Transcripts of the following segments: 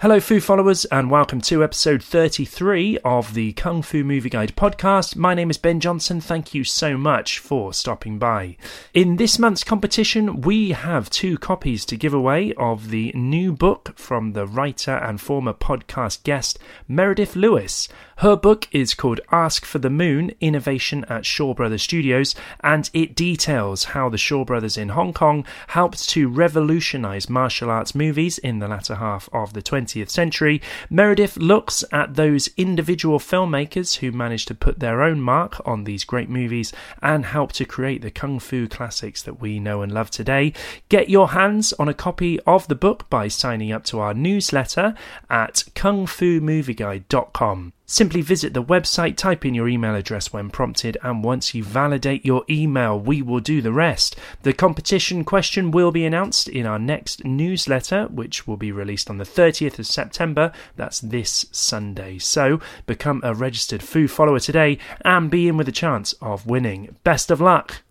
Hello, Fu followers, and welcome to episode 33 of the Kung Fu Movie Guide podcast. My name is Ben Johnson. Thank you so much for stopping by. In this month's competition, we have two copies to give away of the new book from the writer and former podcast guest, Meredith Lewis. Her book is called Ask for the Moon Innovation at Shaw Brothers Studios, and it details how the Shaw Brothers in Hong Kong helped to revolutionize martial arts movies in the latter half of the 20th century. Meredith looks at those individual filmmakers who managed to put their own mark on these great movies and help to create the kung fu classics that we know and love today. Get your hands on a copy of the book by signing up to our newsletter at kungfumovieguide.com. Simply visit the website, type in your email address when prompted, and once you validate your email, we will do the rest. The competition question will be announced in our next newsletter, which will be released on the 30th of September. That's this Sunday. So become a registered Foo follower today and be in with a chance of winning. Best of luck!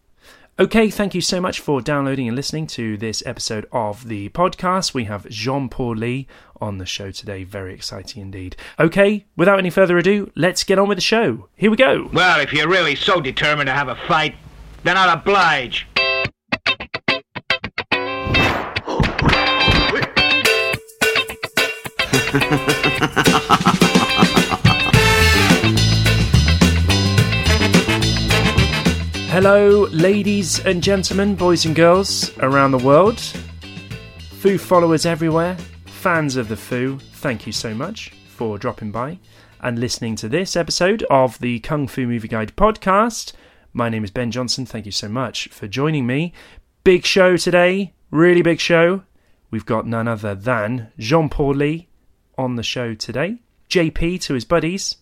Okay, thank you so much for downloading and listening to this episode of the podcast. We have Jean Paul Ly on the show today. Very exciting indeed. Okay, without any further ado, let's get on with the show. Here we go. Well, if you're really so determined to have a fight, then I'll oblige. Hello, ladies and gentlemen, boys and girls around the world, Fu followers everywhere, fans of the Foo, thank you so much for dropping by and listening to this episode of the Kung Fu Movie Guide podcast. My name is Ben Johnson. Thank you so much for joining me. Big show today, really big show. We've got none other than Jean Paul Ly on the show today, JP to his buddies,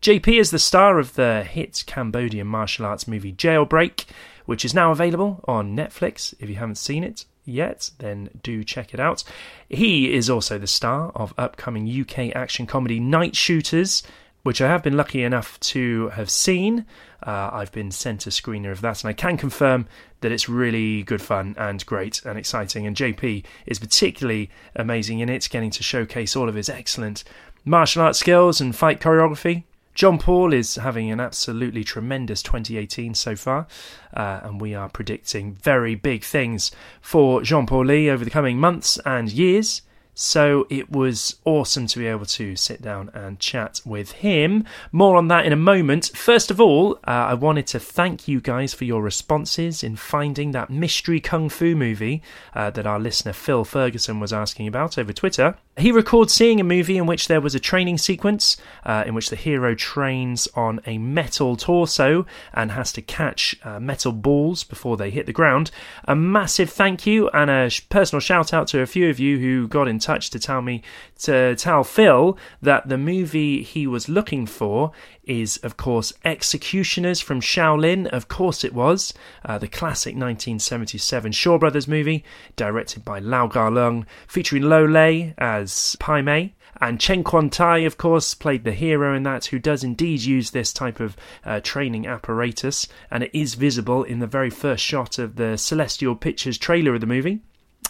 JP is the star of the hit Cambodian martial arts movie Jailbreak, which is now available on Netflix. If you haven't seen it yet, then do check it out. He is also the star of upcoming UK action comedy Night Shooters, which I have been lucky enough to have seen. Uh, I've been sent a screener of that, and I can confirm that it's really good fun and great and exciting. And JP is particularly amazing in it, getting to showcase all of his excellent martial arts skills and fight choreography. John Paul is having an absolutely tremendous 2018 so far, uh, and we are predicting very big things for Jean Paul Ly over the coming months and years. So it was awesome to be able to sit down and chat with him. More on that in a moment. First of all, uh, I wanted to thank you guys for your responses in finding that mystery kung fu movie uh, that our listener Phil Ferguson was asking about over Twitter. He records seeing a movie in which there was a training sequence uh, in which the hero trains on a metal torso and has to catch uh, metal balls before they hit the ground. A massive thank you and a personal shout out to a few of you who got in touch to tell me to tell Phil that the movie he was looking for is, of course, Executioners from Shaolin. Of course, it was uh, the classic 1977 Shaw Brothers movie, directed by Lau Kar Leung, featuring Lo Lieh as Pai Mei. And Chen Kuan Tai, of course, played the hero in that, who does indeed use this type of uh, training apparatus, and it is visible in the very first shot of the Celestial Pictures trailer of the movie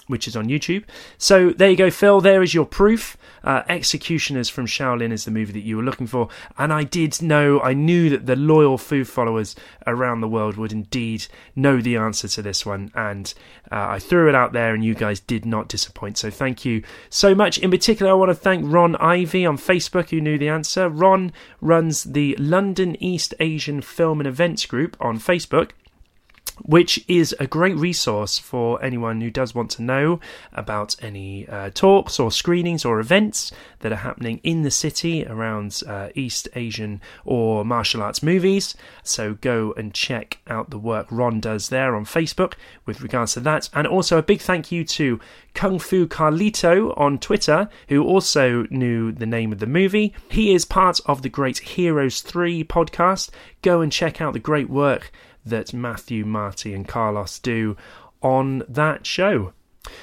which is on YouTube. So there you go, Phil. There is your proof. Uh, Executioners from Shaolin is the movie that you were looking for, and I did know, I knew that the loyal Fu followers around the world would indeed know the answer to this one, and uh, I threw it out there, and you guys did not disappoint. So thank you so much. In particular, I want to thank Ron Ivy on Facebook who knew the answer. Ron runs the London East Asian Film and Events Group on Facebook which is a great resource for anyone who does want to know about any uh, talks or screenings or events that are happening in the city around uh, East Asian or martial arts movies. So go and check out the work Ron does there on Facebook with regards to that. And also a big thank you to Kung Fu Carlito on Twitter, who also knew the name of the movie. He is part of the Great Heroes 3 podcast. Go and check out the great work that Matthew, Marty, and Carlos do on that show.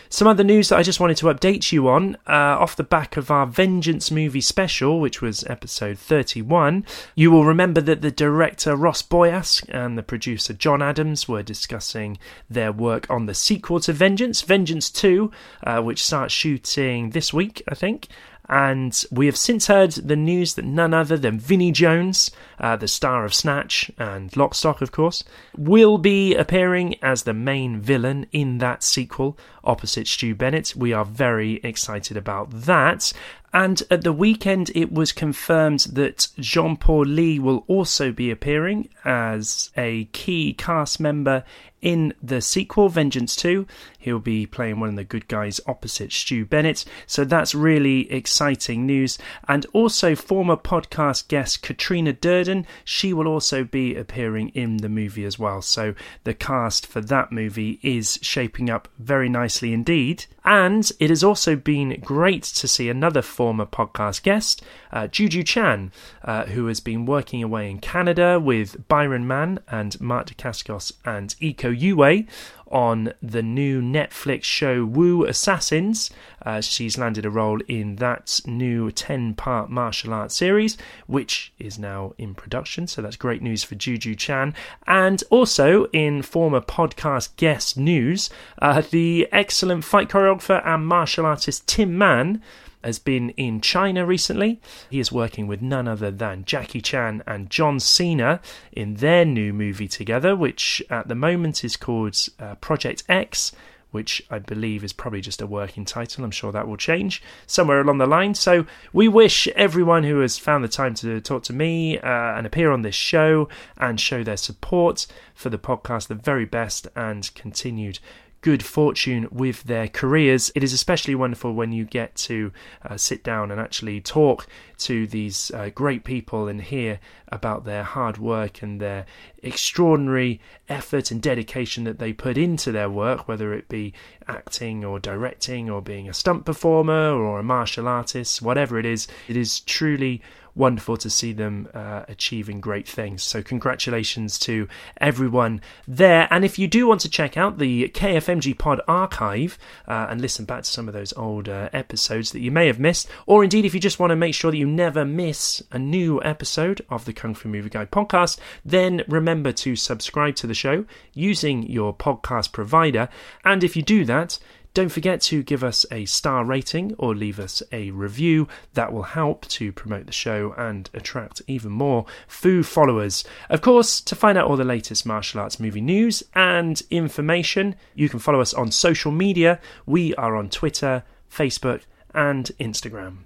Some other news that I just wanted to update you on uh, off the back of our Vengeance movie special, which was episode 31. You will remember that the director Ross Boyask and the producer John Adams were discussing their work on the sequel to Vengeance, Vengeance 2, uh, which starts shooting this week, I think. And we have since heard the news that none other than Vinnie Jones, uh, the star of Snatch and Lockstock, of course, will be appearing as the main villain in that sequel opposite Stu Bennett. We are very excited about that. And at the weekend, it was confirmed that Jean Paul Ly will also be appearing as a key cast member in the sequel, Vengeance 2. He'll be playing one of the good guys opposite Stu Bennett. So that's really exciting news. And also, former podcast guest Katrina Durden, she will also be appearing in the movie as well. So the cast for that movie is shaping up very nicely indeed. And it has also been great to see another former podcast guest, uh, Juju Chan, uh, who has been working away in Canada with Byron Mann and Mark Dacascos and Iko Uwais on the new Netflix show Wu Assassins. Uh, she's landed a role in that new 10 part martial arts series, which is now in production. So that's great news for Juju Chan. And also in former podcast guest news, uh, the excellent fight choreographer and martial artist Tim Man has been in China recently. He is working with none other than Jackie Chan and John Cena in their new movie together, which at the moment is called uh, Project X. Which I believe is probably just a working title. I'm sure that will change somewhere along the line. So, we wish everyone who has found the time to talk to me uh, and appear on this show and show their support for the podcast the very best and continued good fortune with their careers. It is especially wonderful when you get to uh, sit down and actually talk to these uh, great people and hear about their hard work and their extraordinary effort and dedication that they put into their work, whether it be acting or directing or being a stunt performer or a martial artist, whatever it is. It is truly wonderful to see them uh, achieving great things. So, congratulations to everyone there. And if you do want to check out the KFMG Pod archive uh, and listen back to some of those old uh, episodes that you may have missed, or indeed if you just want to make sure that you never miss a new episode of the Kung Fu Movie Guide podcast, then remember to subscribe to the show using your podcast provider. And if you do that, don't forget to give us a star rating or leave us a review. That will help to promote the show and attract even more Foo followers. Of course, to find out all the latest martial arts movie news and information, you can follow us on social media. We are on Twitter, Facebook, and Instagram.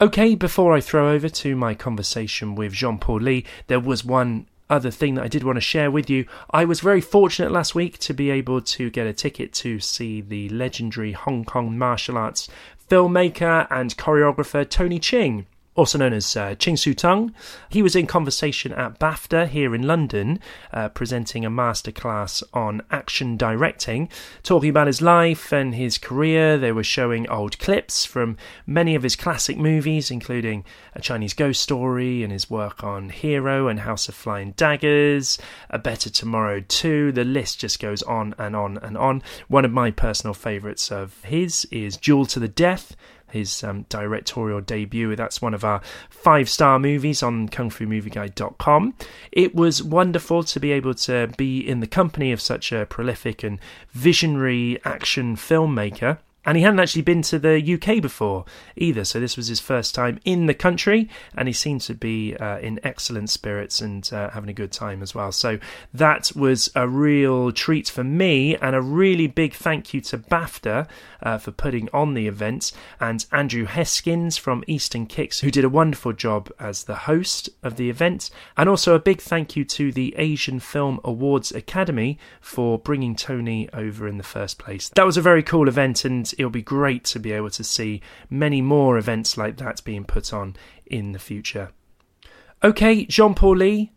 Okay, before I throw over to my conversation with Jean Paul Ly, there was one other thing that I did want to share with you. I was very fortunate last week to be able to get a ticket to see the legendary Hong Kong martial arts filmmaker and choreographer Tony Ching also known as uh, Ching Siu Tung. He was in conversation at BAFTA here in London, uh, presenting a masterclass on action directing, talking about his life and his career. They were showing old clips from many of his classic movies, including A Chinese Ghost Story and his work on Hero and House of Flying Daggers, A Better Tomorrow 2. The list just goes on and on and on. One of my personal favourites of his is Duel to the Death his um, directorial debut. That's one of our five star movies on kungfumovieguide.com. It was wonderful to be able to be in the company of such a prolific and visionary action filmmaker. And he hadn't actually been to the UK before either, so this was his first time in the country, and he seemed to be uh, in excellent spirits and uh, having a good time as well. So that was a real treat for me, and a really big thank you to BAFTA uh, for putting on the event, and Andrew Heskins from Eastern Kicks, who did a wonderful job as the host of the event, and also a big thank you to the Asian Film Awards Academy for bringing Tony over in the first place. That was a very cool event, and it'll be great to be able to see many more events like that being put on in the future. Okay, Jean Paul Ly,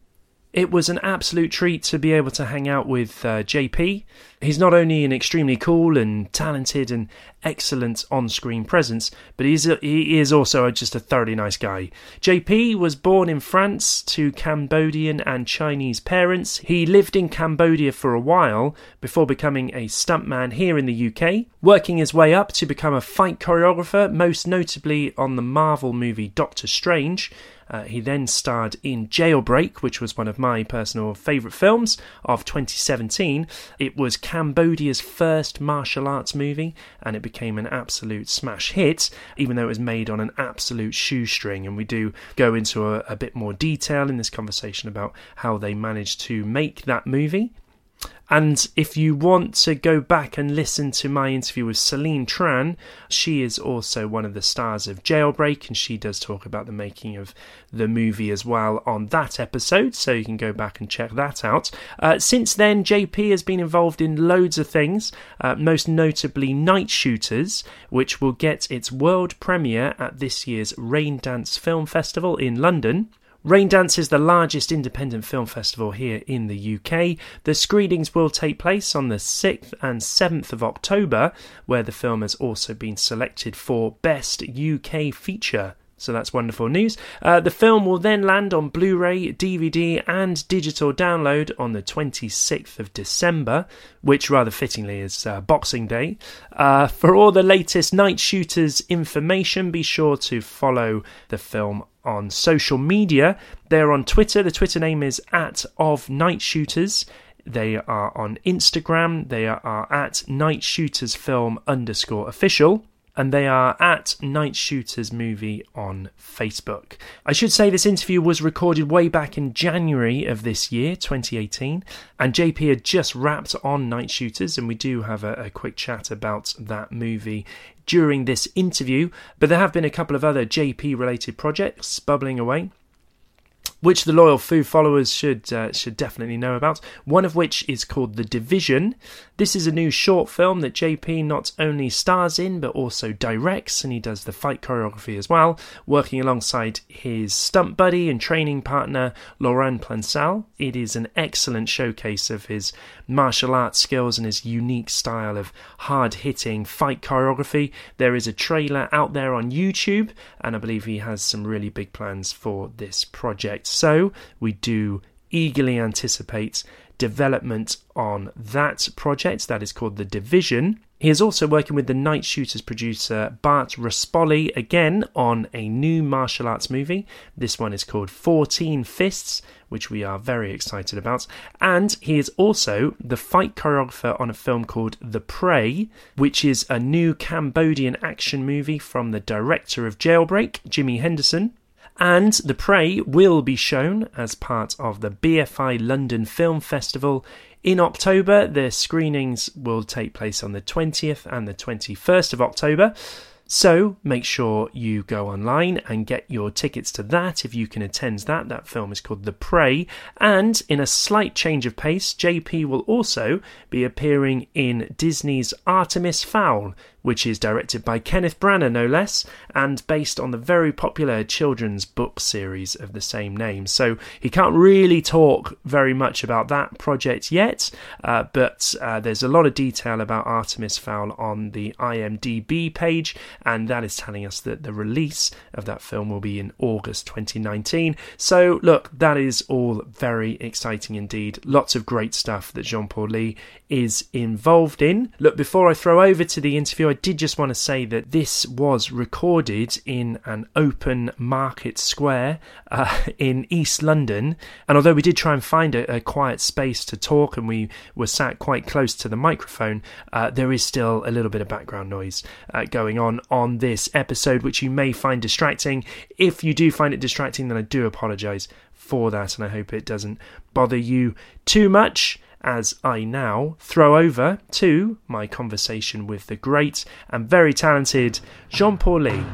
it was an absolute treat to be able to hang out with uh, JP. He's not only an extremely cool and talented and excellent on screen presence, but he's a, he is also just a thoroughly nice guy. JP was born in France to Cambodian and Chinese parents. He lived in Cambodia for a while before becoming a stuntman here in the UK, working his way up to become a fight choreographer, most notably on the Marvel movie Doctor Strange uh, he then starred in Jailbreak, which was one of my personal favourite films of 2017. It was Cambodia's first martial arts movie, and it became an absolute smash hit, even though it was made on an absolute shoestring. And we do go into a, a bit more detail in this conversation about how they managed to make that movie. And if you want to go back and listen to my interview with Celine Tran, she is also one of the stars of Jailbreak, and she does talk about the making of the movie as well on that episode, so you can go back and check that out. Uh, since then, JP has been involved in loads of things, uh, most notably Night Shooters, which will get its world premiere at this year's Raindance Film Festival in London. Raindance is the largest independent film festival here in the UK. The screenings will take place on the 6th and 7th of October, where the film has also been selected for Best UK Feature. So that's wonderful news. Uh, the film will then land on Blu ray, DVD, and digital download on the 26th of December, which rather fittingly is uh, Boxing Day. Uh, for all the latest Night Shooters information, be sure to follow the film on social media. They're on Twitter. The Twitter name is at of Night Shooters. They are on Instagram. They are at Night Shooters Film underscore official and they are at Night Shooters Movie on Facebook. I should say this interview was recorded way back in January of this year, 2018, and JP had just wrapped on Night Shooters, and we do have a, a quick chat about that movie during this interview. But there have been a couple of other JP related projects bubbling away which the loyal Foo followers should uh, should definitely know about. One of which is called The Division. This is a new short film that JP not only stars in but also directs, and he does the fight choreography as well, working alongside his stunt buddy and training partner Laurent Plansal. It is an excellent showcase of his martial arts skills and his unique style of hard hitting fight choreography. There is a trailer out there on YouTube, and I believe he has some really big plans for this project. So we do eagerly anticipate development on that project that is called The Division. He is also working with the Night Shooters producer Bart Ruspoli again on a new martial arts movie. This one is called 14 Fists, which we are very excited about. And he is also the fight choreographer on a film called The Prey, which is a new Cambodian action movie from the director of Jailbreak, Jimmy Henderson. And The Prey will be shown as part of the BFI London Film Festival in October. The screenings will take place on the 20th and the 21st of October. So make sure you go online and get your tickets to that if you can attend that. That film is called The Prey. And in a slight change of pace, JP will also be appearing in Disney's Artemis Fowl, which is directed by Kenneth Branagh, no less, and based on the very popular children's book series of the same name. So he can't really talk very much about that project yet, uh, but uh, there's a lot of detail about Artemis Fowl on the IMDb page, and that is telling us that the release of that film will be in August 2019. So, look, that is all very exciting indeed. Lots of great stuff that Jean Paul Ly is involved in. Look, before I throw over to the interview, I did just want to say that this was recorded in an open market square uh, in East London. And although we did try and find a, a, quiet space to talk and we were sat quite close to the microphone, uh, there is still a little bit of background noise uh, going on on this episode, which you may find distracting. If you do find it distracting, then I do apologise for that, and I hope it doesn't bother you too much as I now throw over to my conversation with the great and very talented Jean Paul Ly.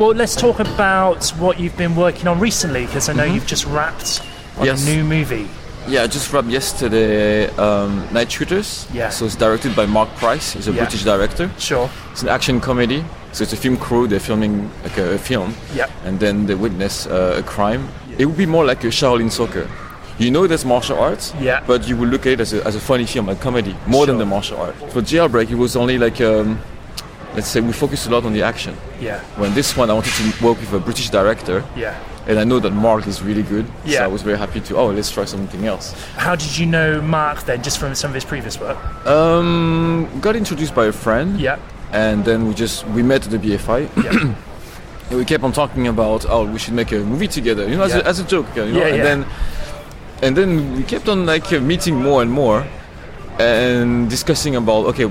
Well, let's talk about what you've been working on recently, because I know mm-hmm. you've just wrapped on yes. a new movie. Yeah, I just wrapped yesterday um, Night Shooters. Yeah. So it's directed by Marc Price. He's a yeah. British director. Sure. It's an action comedy. So it's a film crew. They're filming like a, a film. Yeah. And then they witness uh, a crime. Yeah. It would be more like a Shaolin soccer. You know there's martial arts, yeah. but you will look at it as a, as a funny film, a comedy, more sure. than the martial art. For Jailbreak, it was only like, um, let's say, we focused a lot on the action. Yeah. When this one, I wanted to work with a British director. Yeah and I know that Marc is really good. Yeah. So I was very happy to, oh, let's try something else. How did you know Marc then, just from some of his previous work? Um, got introduced by a friend. Yeah. And then we just, we met at the BFI. Yeah. and we kept on talking about, oh, we should make a movie together, you know, as, yeah. a, as a joke. You know? Yeah, and yeah. then and then we kept on like meeting more and more and discussing about, okay,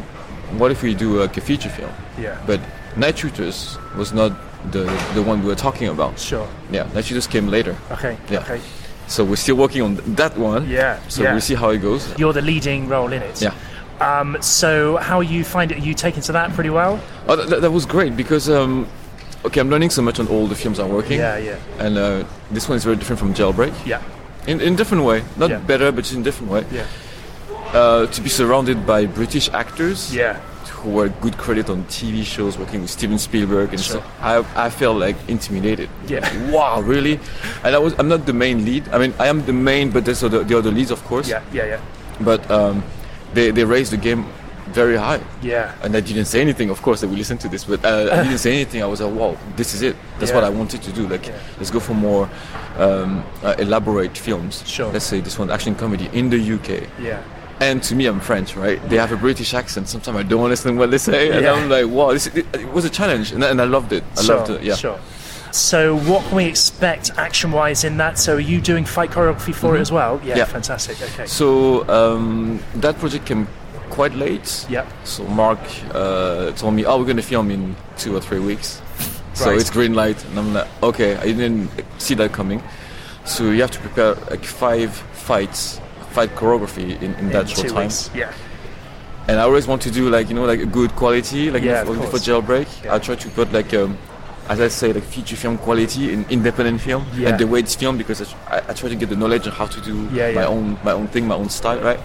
what if we do like a feature film? Yeah. But Night Shooters was not the the one we were talking about. Sure. Yeah, that you just came later. Okay. Yeah. Okay. So we're still working on that one. Yeah. So yeah. we'll see how it goes. You're the leading role in it. Yeah. Um, so how you find it? Are you taking to that pretty well? Oh, that, that was great because um, okay, I'm learning so much on all the films I'm working. Yeah, yeah. And uh, this one is very different from Jailbreak. Yeah. In in different way, not yeah. better, but in different way. Yeah. Uh, to be surrounded by British actors. Yeah who were good credit on TV shows, working with Steven Spielberg, and sure. so I, I felt like intimidated. Yeah. Like, wow, really? And I was, I'm not the main lead. I mean, I am the main, but there's the, the other leads, of course. Yeah, yeah, yeah. But um, they they raised the game very high. Yeah. And I didn't say anything. Of course, they will listen to this, but uh, I didn't say anything. I was like, wow, this is it. That's yeah. what I wanted to do. Like, yeah. let's go for more um, uh, elaborate films. Sure. Let's say this one action comedy in the UK. Yeah. And to me, I'm French, right? They have a British accent. Sometimes I don't understand what they say, and yeah. I'm like, wow, this, it, it, was a challenge, and I, and I loved it. I sure, loved it. Yeah. Sure. So, what can we expect action-wise in that? So, are you doing fight choreography for mm-hmm. it as well? Yeah, yeah, fantastic. Okay. So um, that project came quite late. Yeah. So Marc uh, told me, "Oh, we're going to film in two or three weeks." So right. it's green light, and I'm like, "Okay, I didn't see that coming." So you have to prepare like five fights fight choreography in, in, in that short time. Weeks. Yeah. And I always want to do like you know like a good quality like yeah, for, for jailbreak. Yeah. I try to put like um, as I say like feature film quality in independent film yeah. and the way it's filmed because I, I, try to get the knowledge of how to do yeah, my own my own thing my own style right.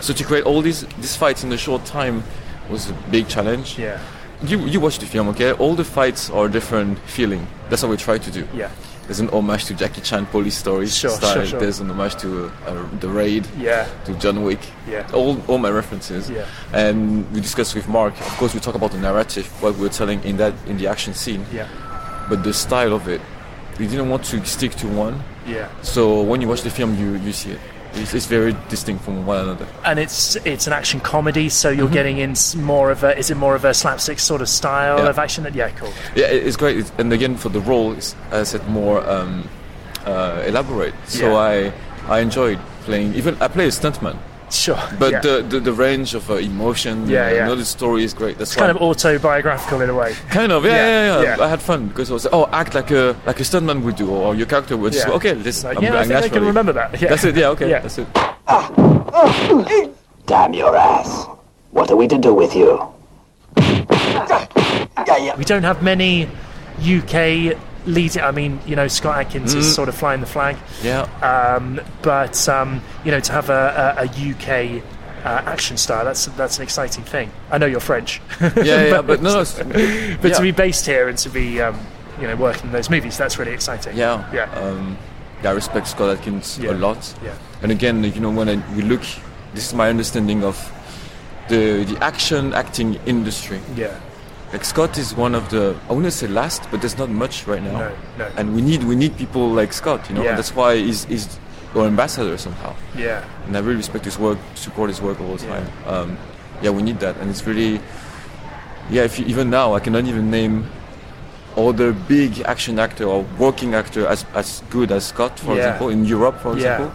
So to create all these these fights in a short time was a big challenge. Yeah. You you watch the film okay? All the fights are different feeling. That's what we try to do. Yeah there's an homage to Jackie Chan police stories sure, style. Sure, sure. There's an homage to uh, the Raid. Yeah. To John Wick. Yeah. All, all my references. Yeah. And we discussed with Marc. Of course, we talk about the narrative, what we're telling in that in the action scene. Yeah. But the style of it, we didn't want to stick to one. Yeah. So when you watch the film, you you see it. It's, it's, very distinct from one another. And it's it's an action comedy, so you're mm-hmm. getting in more of a is it more of a slapstick sort of style yeah. of action? That, yeah, cool. Yeah, it's great. And again, for the role, it's, as I said, more um, uh, elaborate. So yeah. I I enjoyed playing. Even I play a stuntman. Sure. But yeah. the, the, the range of uh, emotion, yeah, yeah. You know, the story is great. That's it's kind of autobiographical in a way. Kind of, yeah, yeah, yeah, yeah. yeah. I had fun because I was oh, act like a like a stuntman would do, or your character would. Yeah. So, okay, this. Like, I'm yeah, I think I can remember that. Yeah. That's it. Yeah, okay, yeah. that's it. Ah. Oh. Damn your ass! What are we to do with you? We don't have many UK leading. I mean, you know, Scott Adkins Mm. is sort of flying the flag. Yeah. Um, but um, you know, to have a, a, a UK uh, action star, that's that's an exciting thing. I know you're French. Yeah, yeah, but no, no, it's- but yeah. to be based here and to be um, you know working in those movies, that's really exciting. Yeah. Yeah. Um, yeah, I respect Scott Adkins Yeah. a lot. Yeah. And again, you know, when I, we look, this is my understanding of the the action acting industry. Yeah. Like Scott is one of the I wouldn't say last, but there's not much right now. No, no. And we need we need people like Scott, you know. Yeah. And that's why he's he's our ambassador somehow. Yeah. And I really respect his work, support his work all the Yeah. time. Um, yeah, we need that, and it's really yeah. If you, even now, I cannot even name other big action actor or working actor as as good as Scott, for Yeah. example, in Europe, for Yeah. example.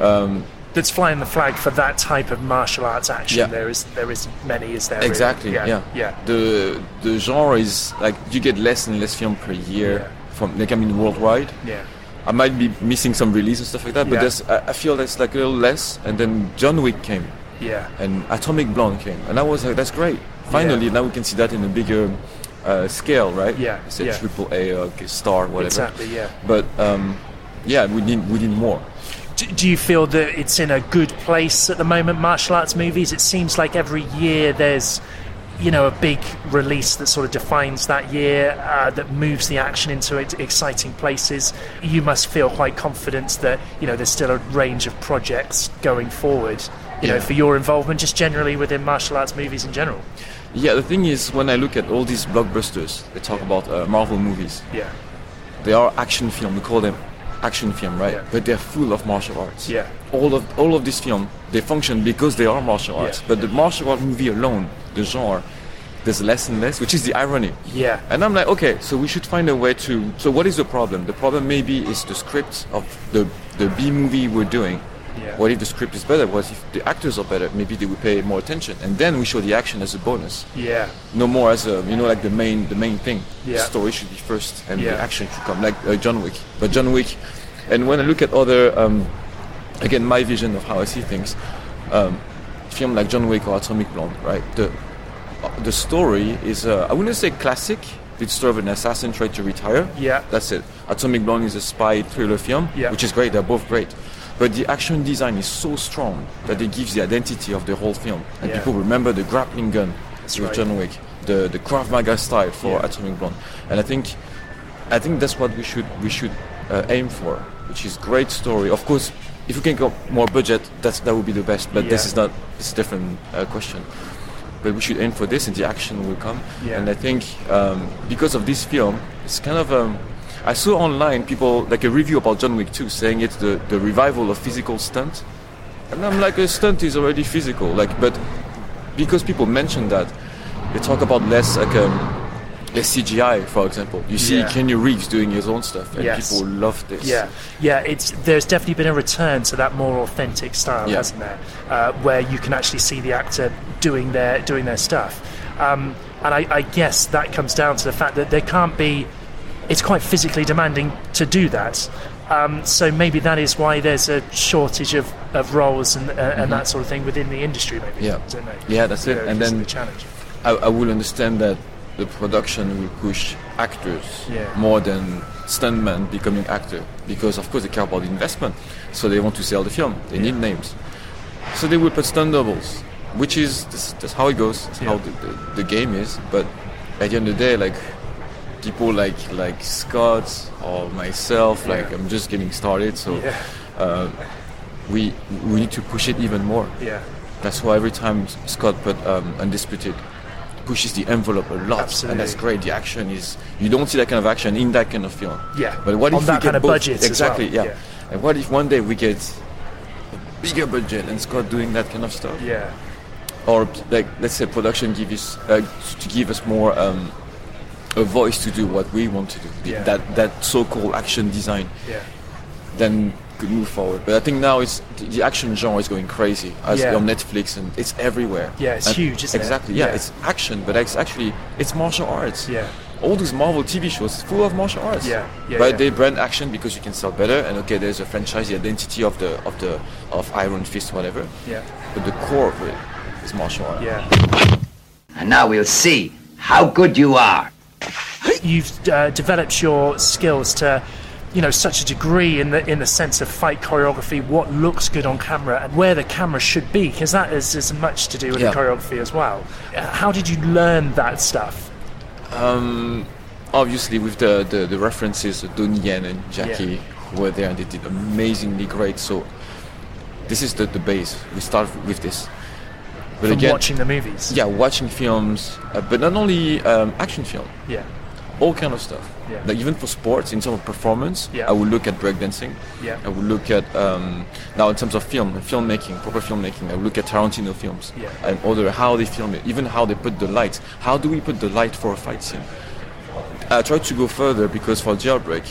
Um, That's flying the flag for that type of martial arts action. Yeah. There is there is many, is there? really? Exactly. Yeah. Yeah. Yeah. The the genre is like you get less and less film per year Yeah. from like I mean worldwide. Yeah. I might be missing some release and stuff like that, but there's I, I feel that's like a little less. And then John Wick came, Yeah. and Atomic Blonde came, and I was like, that's great. Finally, now we can see that in a bigger uh, scale, right? Yeah, It's a yeah. triple A or okay, star, whatever. Exactly. Yeah. But um, yeah, we need we need more. Do, you feel that it's in a good place at the moment, martial arts movies? It seems like every year there's, you know, a big release that sort of defines that year, uh, that moves the action into exciting places. You must feel quite confident that, you know, there's still a range of projects going forward, you know, for your involvement just generally within martial arts movies in general. Yeah, the thing is, when I look at all these blockbusters, they talk about uh, Marvel movies. Yeah. They are action film. We call them action film, right? Yeah. But they're full of martial arts. Yeah. All of all of these films, they function because they are martial arts. Yeah. But the martial art movie alone, the genre, there's less and less, which is the irony. Yeah. And I'm like, okay, so we should find a way to. So what is the problem? The problem maybe is the script of the the B movie we're doing. Yeah. What if the script is better? What if the actors are better? Maybe they would pay more attention, and then we show the action as a bonus Yeah. no more as a you know like the main the main thing. Yeah. The story should be first, and Yeah. the action should come like uh, John Wick. But John Wick, and when I look at other, um, again my vision of how I see things, um, film like John Wick or Atomic Blonde, right? The uh, the story is uh, I wouldn't say classic. It's sort of an assassin trying to retire. Yeah. That's it. Atomic Blonde is a spy thriller film, Yeah. which is great. They're both great. But the action design is so strong that it gives the identity of the whole film. And Yeah. people remember the grappling gun with right. John Wick, the, the Krav Maga style for Yeah. Atomic Blonde. And I think I think that's what we should we should uh, aim for, which is great story. Of course, if we can get more budget, that's that would be the best. But this is not it's a different uh, question. But we should aim for this, and the action will come. Yeah. And I think um, because of this film, it's kind of um, I saw online people like a review about John Wick 2 saying it's the, the revival of physical stunt. And I'm like a stunt is already physical. Like but because people mention that, they talk about less like um, less CGI, for example. You see Yeah. Keanu Reeves doing his own stuff and Yes. people love this. Yeah, yeah. It's there's definitely been a return to that more authentic style, Yeah. hasn't there? Uh, where you can actually see the actor doing their doing their stuff, um, and I, I guess that comes down to the fact that there can't be. It's quite physically demanding to do that. Um, so maybe that is why there's a shortage of, of roles and, uh, and that sort of thing within the industry. Maybe, Mm-hmm. Yeah. I don't know. Yeah, that's You it. know, And then the challenge. I, I will understand that the production will push actors Yeah. more than stuntmen becoming actor because of course they care about the investment so they want to sell the film they need names so they will put stunt doubles which is this, that's how it goes that's how the, the, the game is but at the end of the day like people like like Scott or myself like I'm just getting started so Yeah, uh, we we need to push it even more yeah, that's why every time Scott put um, Undisputed pushes the envelope a lot, and that's great. The action is you don't see that kind of action in that kind of film. yeah. But what on if we get both? budget Exactly, well. yeah. And what if one day we get a bigger budget and Scott doing that kind of stuff? yeah, Or like let's say production give us uh, to give us more um, a voice to do what we want to do, yeah. that that so-called action design yeah, then could move forward. But I think now it's the, the action genre is going crazy as Yeah. on Netflix and it's everywhere. Yeah, it's And- huge, isn't it? exactly, yeah. Yeah. it's action, but it's actually it's martial arts. yeah. All those Marvel TV shows full of martial arts. Yeah, yeah, but yeah. they brand action because you can sell better and okay, there's a franchise, the identity of the of the of Iron Fist, whatever. Yeah, But the core of it is martial arts. yeah. And now we'll see how good you are. You've uh, developed your skills to, you know, such a degree in the in the sense of fight choreography, what looks good on camera, and where the camera should be, because that is as much to do with Yeah. the choreography as well. How did you learn that stuff? Um, obviously with the, the, the references of Donnie Yen and Jackie who were there and they did amazingly great. So this is the, the base. We start with this. But from again, watching the movies. yeah, watching films, uh, but not only um, action film, Yeah. all kind of stuff. Yeah. Like even for sports, in terms of performance, Yeah. I would look at breakdancing. Yeah. I would look at um, now in terms of film, filmmaking, proper filmmaking. I would look at Tarantino films Yeah. and other how they film it, even how they put the light. How do we put the light for a fight scene? I try to go further because for jailbreak,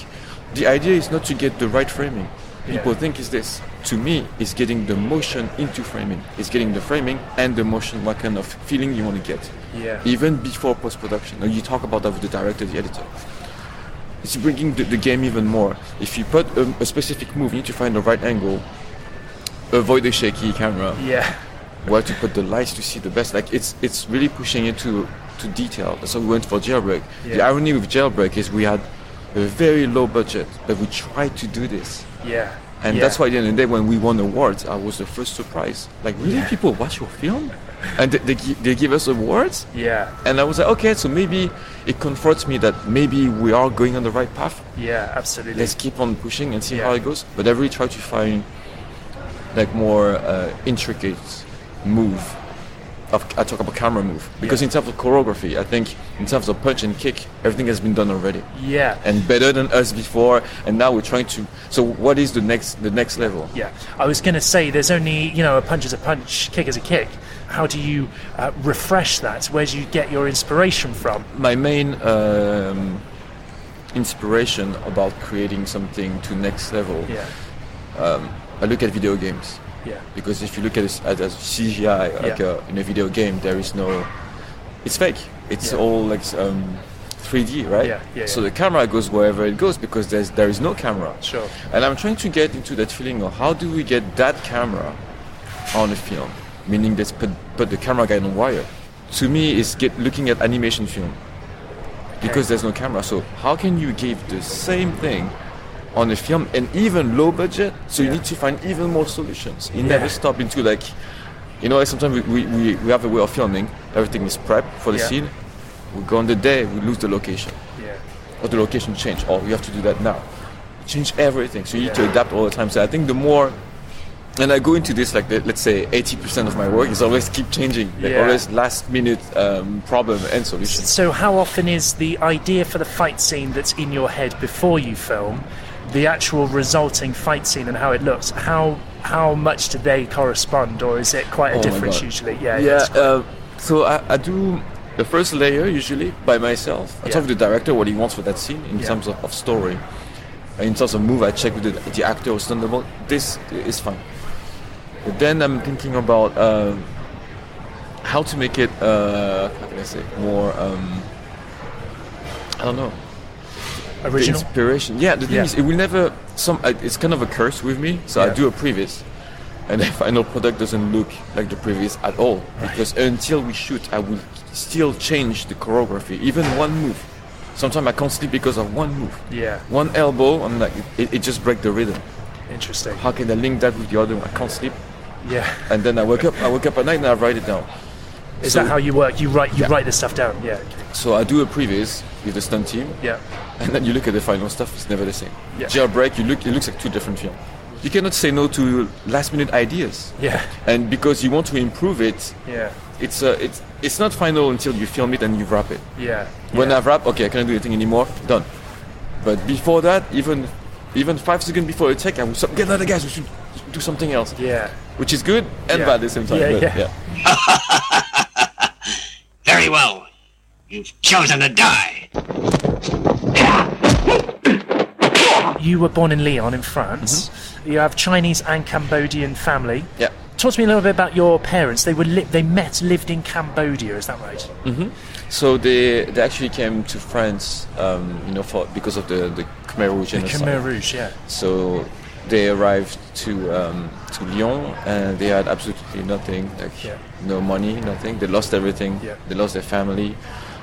the idea is not to get the right framing. People think is this. To me, is getting the motion into framing. It's getting the framing and the motion. What kind of feeling you want to get? Yeah. Even before post production. Now you talk about that with the director, the editor. It's bringing the, the game even more. If you put a, a specific move, you need to find the right angle, avoid the shaky camera, Yeah. where to put the lights to see the best. Like it's it's really pushing it to to detail. So we went for jailbreak. The irony with jailbreak is we had a very low budget, but we tried to do this. Yeah. And Yeah. that's why at the end of the day, when we won awards, I was the first surprise. Like, really, people watch your film, and they, they, they give us awards. Yeah. And I was like, okay, so maybe it comforts me that maybe we are going on the right path. Yeah. Absolutely. Let's keep on pushing and see Yeah. how it goes. But I really try to find like more uh, intricate move. Of, I talk about camera move because Yeah. in terms of choreography, I think in terms of punch and kick, everything has been done already Yeah. and better than us before. And now we're trying to. So what is the next the next level? Yeah, I was going to say there's only you know a punch is a punch, kick is a kick. How do you uh, refresh that? Where do you get your inspiration from? my main um, inspiration about creating something to next level Yeah, i look at video games yeah, because if you look at it as, as cgi like Yeah. uh, in a video game there is no it's fake. It's Yeah. all like um, 3d right? Yeah, yeah, so the camera goes wherever it goes because there's there is no camera. Sure. and i'm trying to get into that feeling of how do we get that camera on a film? Meaning let's put, put the camera guy on wire. To me is get looking at animation film. Because there's no camera. So how can you give the same thing on a film and even low budget so you need to find even more solutions you Yeah. never stop into like you know sometimes we, we, we, we have a way of filming everything is prepped for the Yeah. scene we go on the day we lose the location Yeah, or the location change, or you have to do that now. Change everything. So you need to adapt all the time. So I think the more, and I go into this like the, let's say 80% of my work is always keep changing, like Yeah. always last minute um, problem and solution. So how often is the idea for the fight scene that's in your head before you film, the actual resulting fight scene and how it looks? How how much do they correspond, or is it quite a Oh difference usually? Yeah, Yeah. it's- Uh, so I, I do the first layer usually by myself. I Yeah. talk with the director what he wants for that scene in Yeah. terms of, of story. In terms of move, I check with the, the actor or stunt double. This is fine. But then I'm thinking about um, how to make it. Uh, how can I say more? Um, I don't know. The inspiration. Yeah, the thing Yeah. is, it will never. Some. uh, It's kind of a curse with me. So I do a previous, and the final product doesn't look like the previous at all. Because until we shoot, I will still change the choreography, even one move. Sometimes I can't sleep because of one move. Yeah, One elbow, I'm like, it, it just breaks the rhythm. interesting. How can I link that with the other one? I can't sleep, Yeah, and then I wake up. I wake up at night and I write it down. is So- that how you work? You write you Yeah. write this stuff down. Yeah, So I do a previous with the stunt team, yeah, and then you look at the final stuff. It's never the same. Yeah. Jailbreak, you look. It looks like two different films. You cannot say no to last minute ideas, yeah, and because you want to improve it, yeah, it's uh, it's it's not final until you film it and you wrap it. yeah. When yeah. I've wrapped, okay, I cannot do anything anymore. Done. But before that, even even five seconds before the take, I will stop. Get other guys. We should do something else, yeah. which is good and Yeah. bad at the same time. Yeah, but, yeah. Very well. You've chosen to die. You were born in Lyon, in France. You have Chinese and Cambodian family. Yeah. Talk to me a little bit about your parents. They were li- they met, lived in Cambodia. Is that right? Mm-hmm. So they they actually came to France, um, you know, for because of the the Khmer Rouge The. Khmer Rouge, yeah. So they arrived to um, to Lyon and they had absolutely nothing, like Yeah. no money, nothing. They lost everything. Yeah. They lost their family,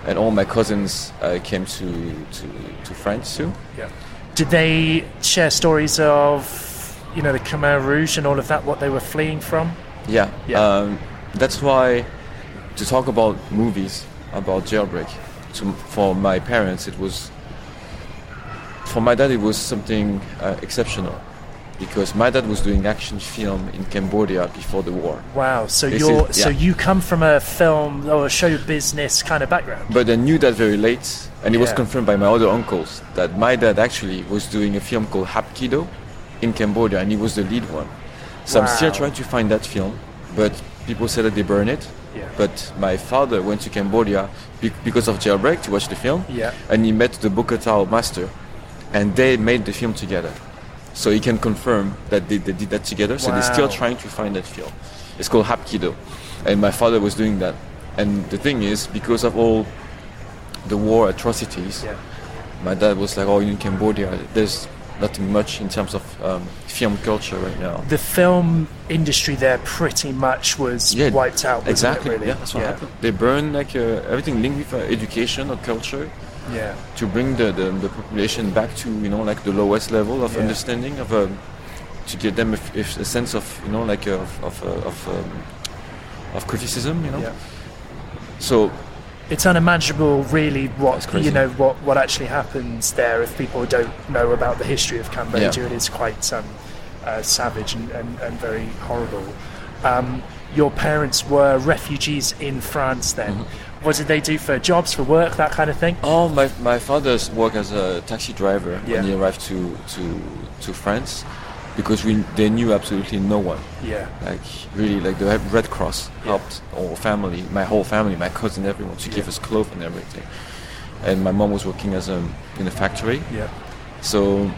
and all my cousins uh, came to, to to France too. Yeah. Did they share stories of, you know, the Khmer Rouge and all of that, what they were fleeing from? Yeah. Yeah. Um, that's why to talk about movies about jailbreak to, for my parents it was for my dad it was something uh, exceptional because my dad was doing action film in Cambodia before the war. Wow. So This you're is- so you come from a film or a show business kind of background. But I knew that very late, and it was confirmed by my other uncles that my dad actually was doing a film called Hapkido in Cambodia, and he was the lead one. So I'm still trying to find that film, but people said that they burn it. Yeah. But my father went to Cambodia be- because of Jailbreak to watch the film, Yeah. and he met the Bokator master, and they made the film together. So he can confirm that they, they did that together. So they're still trying to find that film. It's called Hapkido, and my father was doing that. And the thing is, because of all the war atrocities, Yeah. my dad was like, "Oh, in Cambodia, there's nothing much in terms of um, film culture right now." The film industry there pretty much was Yeah, wiped out. Exactly. It, really? Yeah, that's what yeah. happened. They burned like uh, everything linked with uh, education or culture Yeah. to bring the, the, the population back to you know like the lowest level of Yeah. understanding of um, to give them a, a sense of you know like of of uh, of, um, of criticism. You know. Yeah. So It's unimaginable, really, what you know what what actually happens there if people don't know about the history of Cambodia. Yeah. It is quite um, uh, savage and, and, and very horrible. Um, your parents were refugees in France. Then, Mm-hmm. What did they do for jobs, for work, that kind of thing? Oh, my, my father's worked as a taxi driver Yeah. when he arrived to, to, to France because we, they knew absolutely no one. Yeah. Like, really, like the Red Cross helped our family, my whole family, my cousin, everyone, to give us clothes and everything. And my mom was working as a, in a factory. Yeah. So,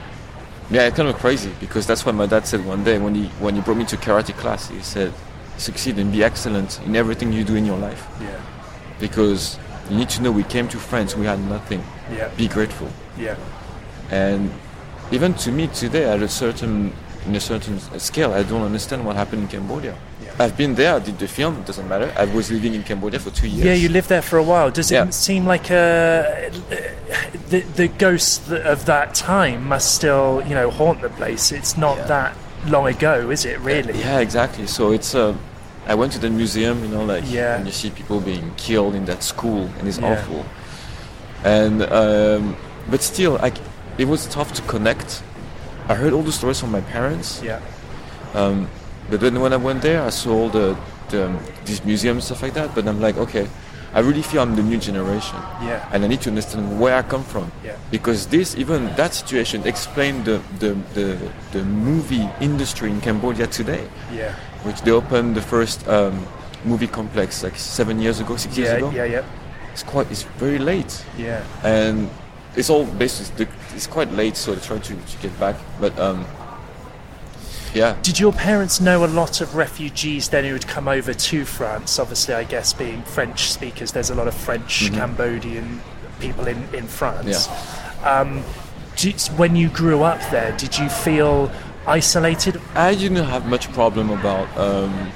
yeah, it's kind of crazy because that's what my dad said one day when he, when he brought me to karate class. He said, succeed and be excellent in everything you do in your life Yeah. Because you need to know we came to France, we had nothing. Yeah. Be grateful. Yeah. And even to me today, at a certain in a certain scale, I don't understand what happened in Cambodia. Yeah. I've been there, I did the film, it doesn't matter. I was living in Cambodia for two years. Yeah, you lived there for a while. Does it Yeah. seem like uh, the the ghost of that time must still, you know, haunt the place? It's not Yeah. that long ago, is it? Really? Yeah, exactly. So it's uh, I went to the museum, you know, like Yeah. and you see people being killed in that school, and it's Yeah. awful. And um, but still, like it was tough to connect. I heard all the stories from my parents, Yeah. Um, but then when I went there, I saw all the, the um, these museums and stuff like that. But I'm like, okay, I really feel I'm the new generation, Yeah. and I need to understand where I come from. Yeah. Because this, even that situation, explained the, the, the, the movie industry in Cambodia today, Yeah. Which they opened the first um, movie complex like seven years ago, six years ago. Yeah. Yeah. It's quite, it's very late, Yeah. and it's all basically it's quite late, so they try to, to get back. But um, yeah. Did your parents know a lot of refugees then who had come over to France? Obviously, I guess being French speakers, there's a lot of French, Cambodian people in, in France. Yeah. Um, did, when you grew up there, did you feel isolated? I didn't have much problem about um,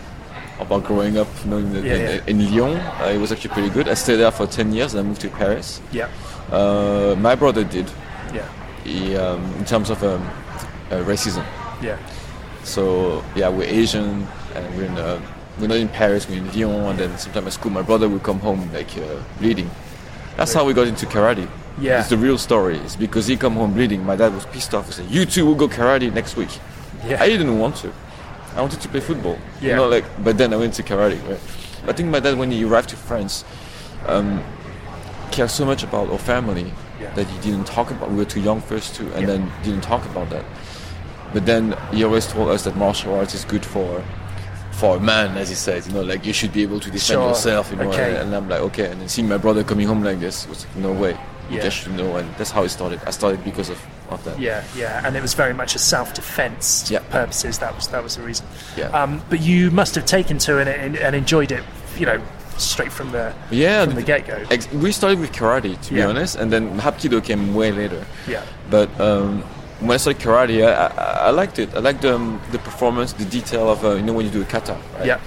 about growing up you know, in, Yeah, in, yeah. in Lyon. Uh, it was actually pretty good. I stayed there for ten years. and I moved to Paris. Yeah. Uh, my brother did. Yeah. He, um, in terms of um, uh, racism. Yeah. So yeah, we're Asian and we're in uh, we're not in Paris. We're in Lyon, and then sometimes at school, my brother would come home like uh, bleeding. That's how we got into karate. Yeah. It's the real story. It's because he come home bleeding. My dad was pissed off. He said, "You two will go karate next week." Yeah. I didn't want to. I wanted to play football. Yeah. You know, like, but then I went to karate. Right? I think my dad, when he arrived to France, um, cared so much about our family Yeah. that he didn't talk about. We were too young first too, and Yeah. then didn't talk about that. But then he always told us that martial arts is good for for a man, as he says. You know, like you should be able to defend Sure. yourself. You know, Okay. and, and I'm like, okay. And then seeing my brother coming home like this was like, no way. You Yeah. just should know, and that's how it started. I started because of, of that. Yeah, yeah, and it was very much a self-defense Yeah. purposes. That was that was the reason. Yeah. Um, but you must have taken to it and, and enjoyed it, you know, straight from the Yeah, from the get-go. Ex- we started with karate, to be honest, and then Hapkido came way later. Yeah. But um, when I started karate, I, I, I liked it. I liked the, um, the performance, the detail of, uh, you know, when you do a kata, right? Yeah.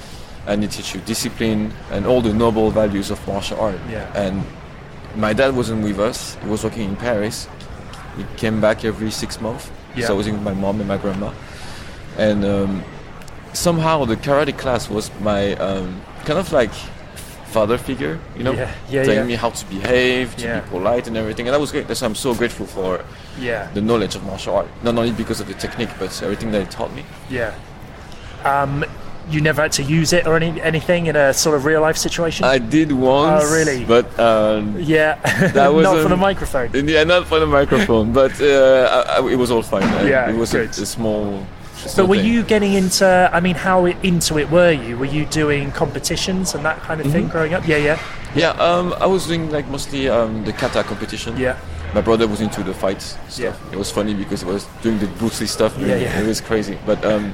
And it teaches you discipline and all the noble values of martial art. Yeah. And my dad wasn't with us. He was working in Paris. He came back every six months. Yeah. So I was with my mom and my grandma. And um, somehow the karate class was my um, kind of like father figure, you know, Yeah, yeah, telling yeah. me how to behave, to be polite, and everything. And that was great. That's why I'm so grateful for Yeah. the knowledge of martial art. Not only because of the technique, but everything that it taught me. Yeah. Um, you never had to use it or any anything in a sort of real life situation. I did once. Oh, really? But um, yeah. That was not for the microphone. yeah, not for the microphone, but uh, I, I, it was all fine. Uh, Yeah, it was a, a small. But small were thing. you getting into? I mean, how into it were you? Were you doing competitions and that kind of Mm-hmm. thing growing up? Yeah, yeah, Yeah, um, I was doing like mostly um, the kata competition. yeah, My brother was into the fights stuff. Yeah. It was funny because he was doing the Bruce Lee stuff. Yeah, yeah. It was crazy. But um,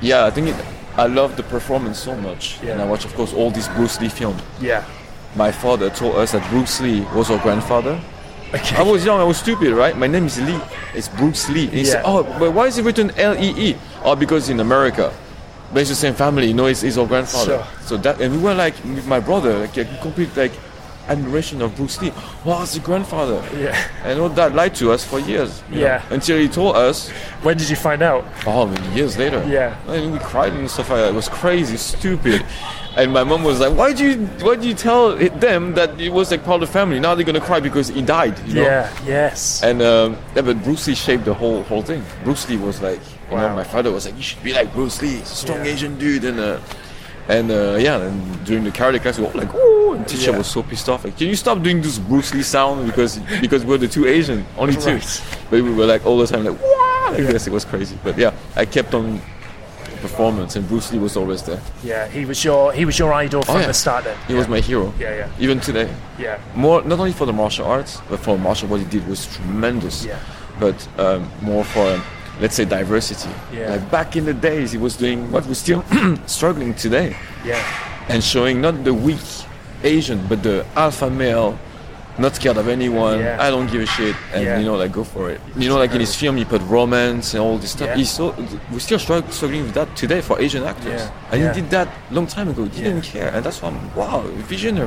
yeah, I think it, I love the performance so much. Yeah. And I watch, of course, all these Bruce Lee films. yeah. My father told us that Bruce Lee was our grandfather. Okay. I was young, I was stupid, right? My name is Lee. It's Bruce Lee. And he said, Yeah. Oh, but why is it written L E E? Oh, because in America. But it's the same family, you know, it's, it's our grandfather. Sure. So that, and we were like, with my brother, like complete like admiration of Bruce Lee. Wow, it's the grandfather. Yeah. And all that lied to us for years. you know, Yeah. until he told us, When did you find out? oh, many years later. Yeah. And we cried and stuff like that. It was crazy, stupid. And my mom was like, why do you why do you tell them that it was like part of the family? Now they're gonna cry because he died. You know? Yeah. Yes. And um, yeah, but Bruce Lee shaped the whole whole thing. Bruce Lee was like, you know, Wow. my father was like, you should be like Bruce Lee, strong Yeah. Asian dude, and uh, and uh, yeah, and during the karate class, we were all like, ooh, and teacher Yeah. was so pissed off, like, can you stop doing this Bruce Lee sound because because we're the two Asian, only two, Right. but we were like all the time like, wow, like this, it was crazy. But yeah, I kept on performance, and Bruce Lee was always there. yeah. He was your he was your idol from Oh, yeah. the start. Then. He was my hero. Yeah, yeah. Even today. Yeah. more not only for the martial arts, but for martial what he did was tremendous. Yeah. But um, more for um, let's say diversity. Yeah. Like back in the days, he was doing what we're still struggling today, Yeah. and showing not the weak Asian, but the alpha male. Not scared of anyone. Yeah. I don't give a shit, and Yeah. you know, like go for it. You know, like in his film, he put romance and all this stuff. Yeah. He's so we're still strugg- struggling with that today for Asian actors, and he did that long time ago. He didn't care, and that's why I'm wow, visionary.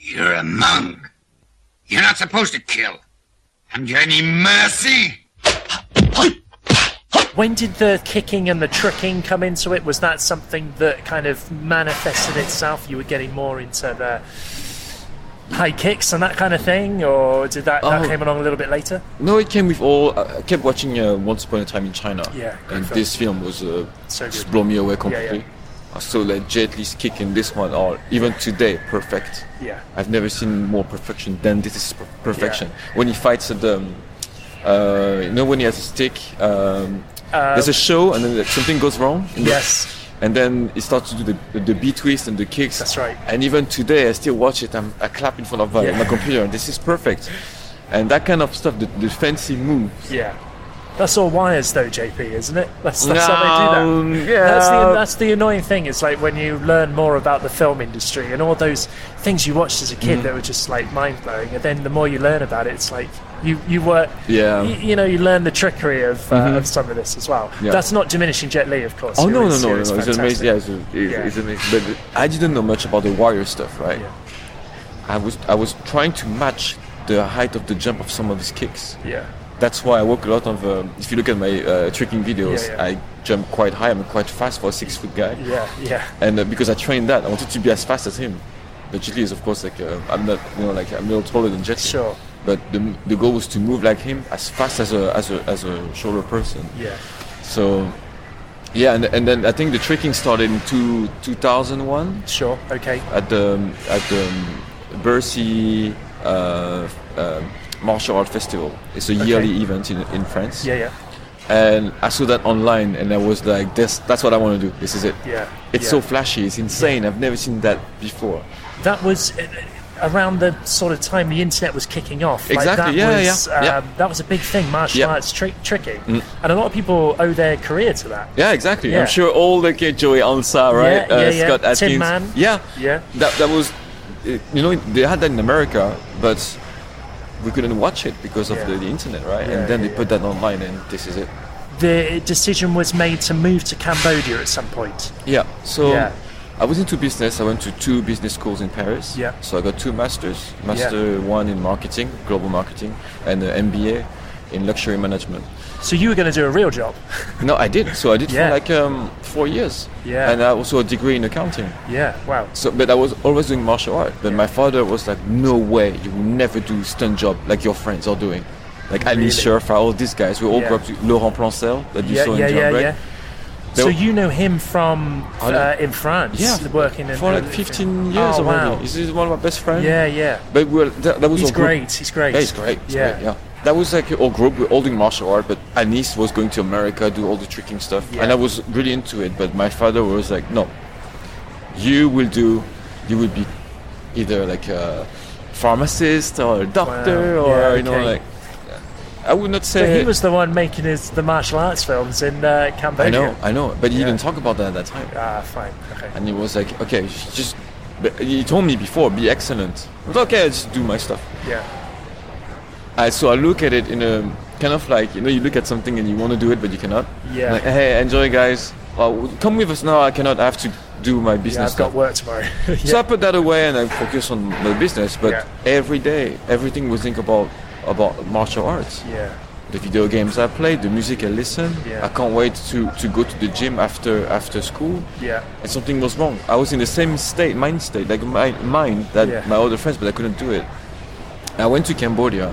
You're a monk. You're not supposed to kill. Haven't you any mercy? When did the kicking and the tricking come into it? Was that something that kind of manifested itself? You were getting more into the high kicks and that kind of thing, or did that, that Oh. came along a little bit later? No, it came with all. I kept watching uh, Once Upon a Time in China. Yeah, and film. this film was uh, So just good. blow me away completely. I saw like Jet Li's kick in this one, or even today, perfect. Yeah. I've never seen more perfection than this is per- perfection. When he fights at the, um, uh, you know, when he has a stick. Um, there's a show, and then something goes wrong. in the- Yes. and then he starts to do the the B twist and the kicks. That's right. And even today, I still watch it. I'm, I clap in front of uh, Yeah. my computer. and This is perfect. And that kind of stuff, the, the fancy moves. Yeah. That's all wires, though, JP, isn't it? That's, that's how they do that. yeah. That's the, that's the annoying thing. It's like when you learn more about the film industry and all those things you watched as a Mm. kid that were just like mind blowing, and then the more you learn about it, it's like you you work. Yeah. You, you know, you learn the trickery of, uh, of some of this as well. Mm-hmm. Yeah. That's not diminishing Jet Li, of course. Oh no no is- no who no! It's amazing. Yeah, it's, it's, Yeah. it's amazing. But I didn't know much about the warrior stuff, right? Yeah. I was I was trying to match the height of the jump of some of his kicks. Yeah. That's why I work a lot of. Um, if you look at my uh, tricking videos, Yeah, yeah. I jump quite high. I'm quite fast for a six foot guy. Yeah. Yeah. and uh, because I trained that, I wanted to be as fast as him. But Jet Li is of course like uh, I'm not, you know, like I'm a little taller than Jet Li. Sure. But the, the goal was to move like him as fast as a as a as a shorter person. Yeah. So, yeah, and, and then I think the tricking started in two, 2001 Sure. Okay. at the at the Bercy uh, uh, martial art festival. It's a yearly event in, in France. Yeah. Yeah. And I saw that online, and I was like, "This, that's what I want to do. This is it." Yeah. It's yeah. so flashy. It's insane. I've never seen that before. That was uh, around the sort of time the internet was kicking off. Like, Exactly, that yeah, was, yeah, yeah. Um, That was a big thing. Martial Yeah. Mm. arts tri- tricking, and a lot of people owe their career to that. Yeah, exactly. Yeah. I'm sure all the kids, Joey Ansah, right? Yeah, yeah, yeah. Scott Tim Man. Yeah, Yeah. That that was, uh, you know, they had that in America, but we couldn't watch it because of Yeah. the, the internet, right? Yeah, and then yeah, they put that online, and this is it. The decision was made to move to Cambodia at some point. Yeah. So. I was into business. I went to two business schools in Paris. Yeah. So I got two masters. Master one in marketing, global marketing, and an MBA in luxury management. So you were going to do a real job. No, I did. So I did Yeah. for like um, four years. Yeah. And I also a degree in accounting. Yeah. Wow. So, but I was always doing martial art. But my father was like, "No way, you will never do stunt job like your friends are doing." Like Ali Really? Cheurfa, all these guys. We all Yeah. grew up to Laurent Planchon that you Yeah. saw Yeah. in Yeah. Yeah. They So you know him from uh, in France, Yeah, working in for like 15 years oh. Wow. He's he's one of my best friends. Yeah. Yeah. But we're, that, that was He's great. He's great. Yeah, he's great. He's Yeah. great, yeah. That was like our group. We're all doing martial art, but Anis was going to America, do all the tricking stuff, Yeah. and I was really into it. But my father was like, "No, you will do. You will be either like a pharmacist or a doctor, Wow. or Yeah, you know, okay. like." I would not say. But he was the one making his the martial arts films in uh, I Cambodia. know, I know, but he Yeah. didn't talk about that at that time. Ah, fine. Okay. And he was like, "Okay, just." But he told me before, be excellent. I was okay. I just do my stuff. Yeah. I, so I look at it in a kind of like you know you look at something and you want to do it but you cannot. Yeah. Like hey, enjoy guys. Well, come with us now. I cannot. I have to do my Yeah, business I've got work tomorrow. yeah. So I put that away and I focus on my business. But Yeah. every day, everything was think about about martial arts. yeah. The video games I play, the music I listen. Yeah. I can't wait to, to go to the gym after after school. Yeah. And something was wrong. I was in the same state, mind state, like my mind that Yeah. my other friends, but I couldn't do it. I went to Cambodia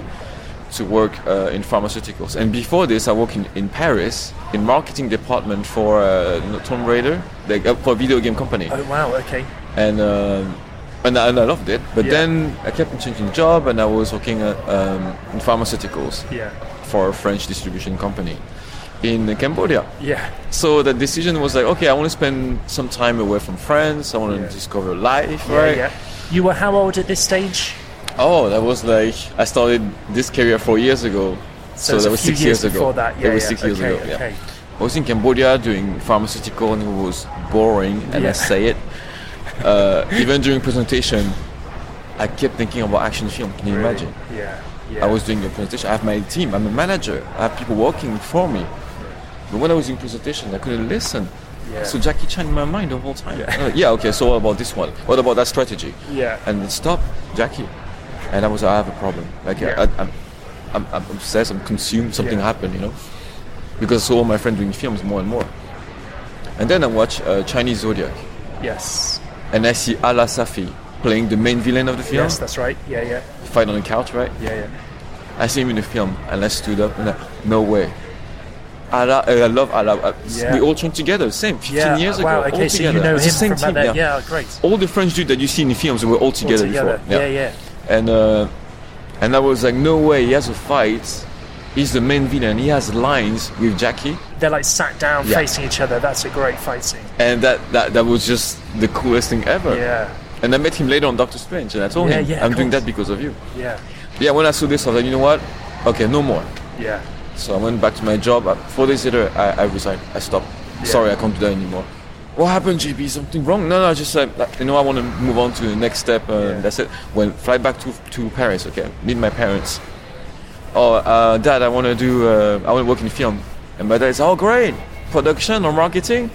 to work uh, in pharmaceuticals, and before this, I worked in, in Paris in marketing department for uh, Tomb Raider, like uh, for a video game company, Oh wow. Okay. and um and, I, and I loved it. But Yeah. then I kept on changing job, and I was working uh, um, in pharmaceuticals Yeah. for a French distribution company in Cambodia. Yeah. So the decision was like, okay, I want to spend some time away from friends. I want to discover life, Yeah. right? Yeah. You were how old at this stage? Oh, that was like I started this career four years ago. So, it's that was six years, ago. before that. Yeah. That was yeah. six years okay, ago. Yeah. I was in Cambodia doing pharmaceutical, and it was boring, and Yeah. I say it. Uh, even during presentation, I kept thinking about action film. Can you Really? imagine? Yeah. Yeah. I was doing a presentation. I have my team. I'm a manager. I have people working for me. But when I was in presentation, I couldn't listen. Yeah. So Jackie Chan in my mind the whole time. Yeah. yeah. Okay. So what about this one? What about that strategy? Yeah. And stop, Jackie. And I was. I have a problem. Like Yeah. I, I'm, I'm, I'm obsessed. I'm consumed. Something Yeah. happened. You know. Because I saw all my friends doing films more and more. And then I watch uh, Chinese Zodiac, Yes. and I see Alaa Safi playing the main villain of the film. Yes, that's right. Yeah. Yeah. Fight on the couch, right? Yeah. Yeah. I see him in the film, and I stood up and I, no way. Ala, uh, I love Ala. Uh, Yeah. We all trained together, same, 15 Yeah. years ago. wow. all Okay. So together. you know It's him the same from team, there. yeah. Yeah. Great. All the French dudes that you see in the films, we were all All together, together. before. Yeah. Yeah. And uh, and I was like, no way, he has a fight. He's the main villain. He has lines with Jackie, They're like sat down Yeah. facing each other. That's a great fight scene. and that, that that was just the coolest thing ever. Yeah. And I met him later on Doctor Strange, and I told Yeah, him, yeah, I'm doing that because of you. Yeah. Yeah, when I saw this, I was like, you know what? Okay, no more. Yeah. So I went back to my job. Four days later, I, I resigned. I stopped. Sorry, I can't do that anymore. What happened, JP? Something wrong? No, no. I just uh, like, you know, I want to move on to the next step. Uh, Yeah. That's it. When fly back to to Paris. Okay, meet my parents. Oh, uh, Dad, I want to do. Uh, I want to work in film. And my dad is, oh, great, production or marketing.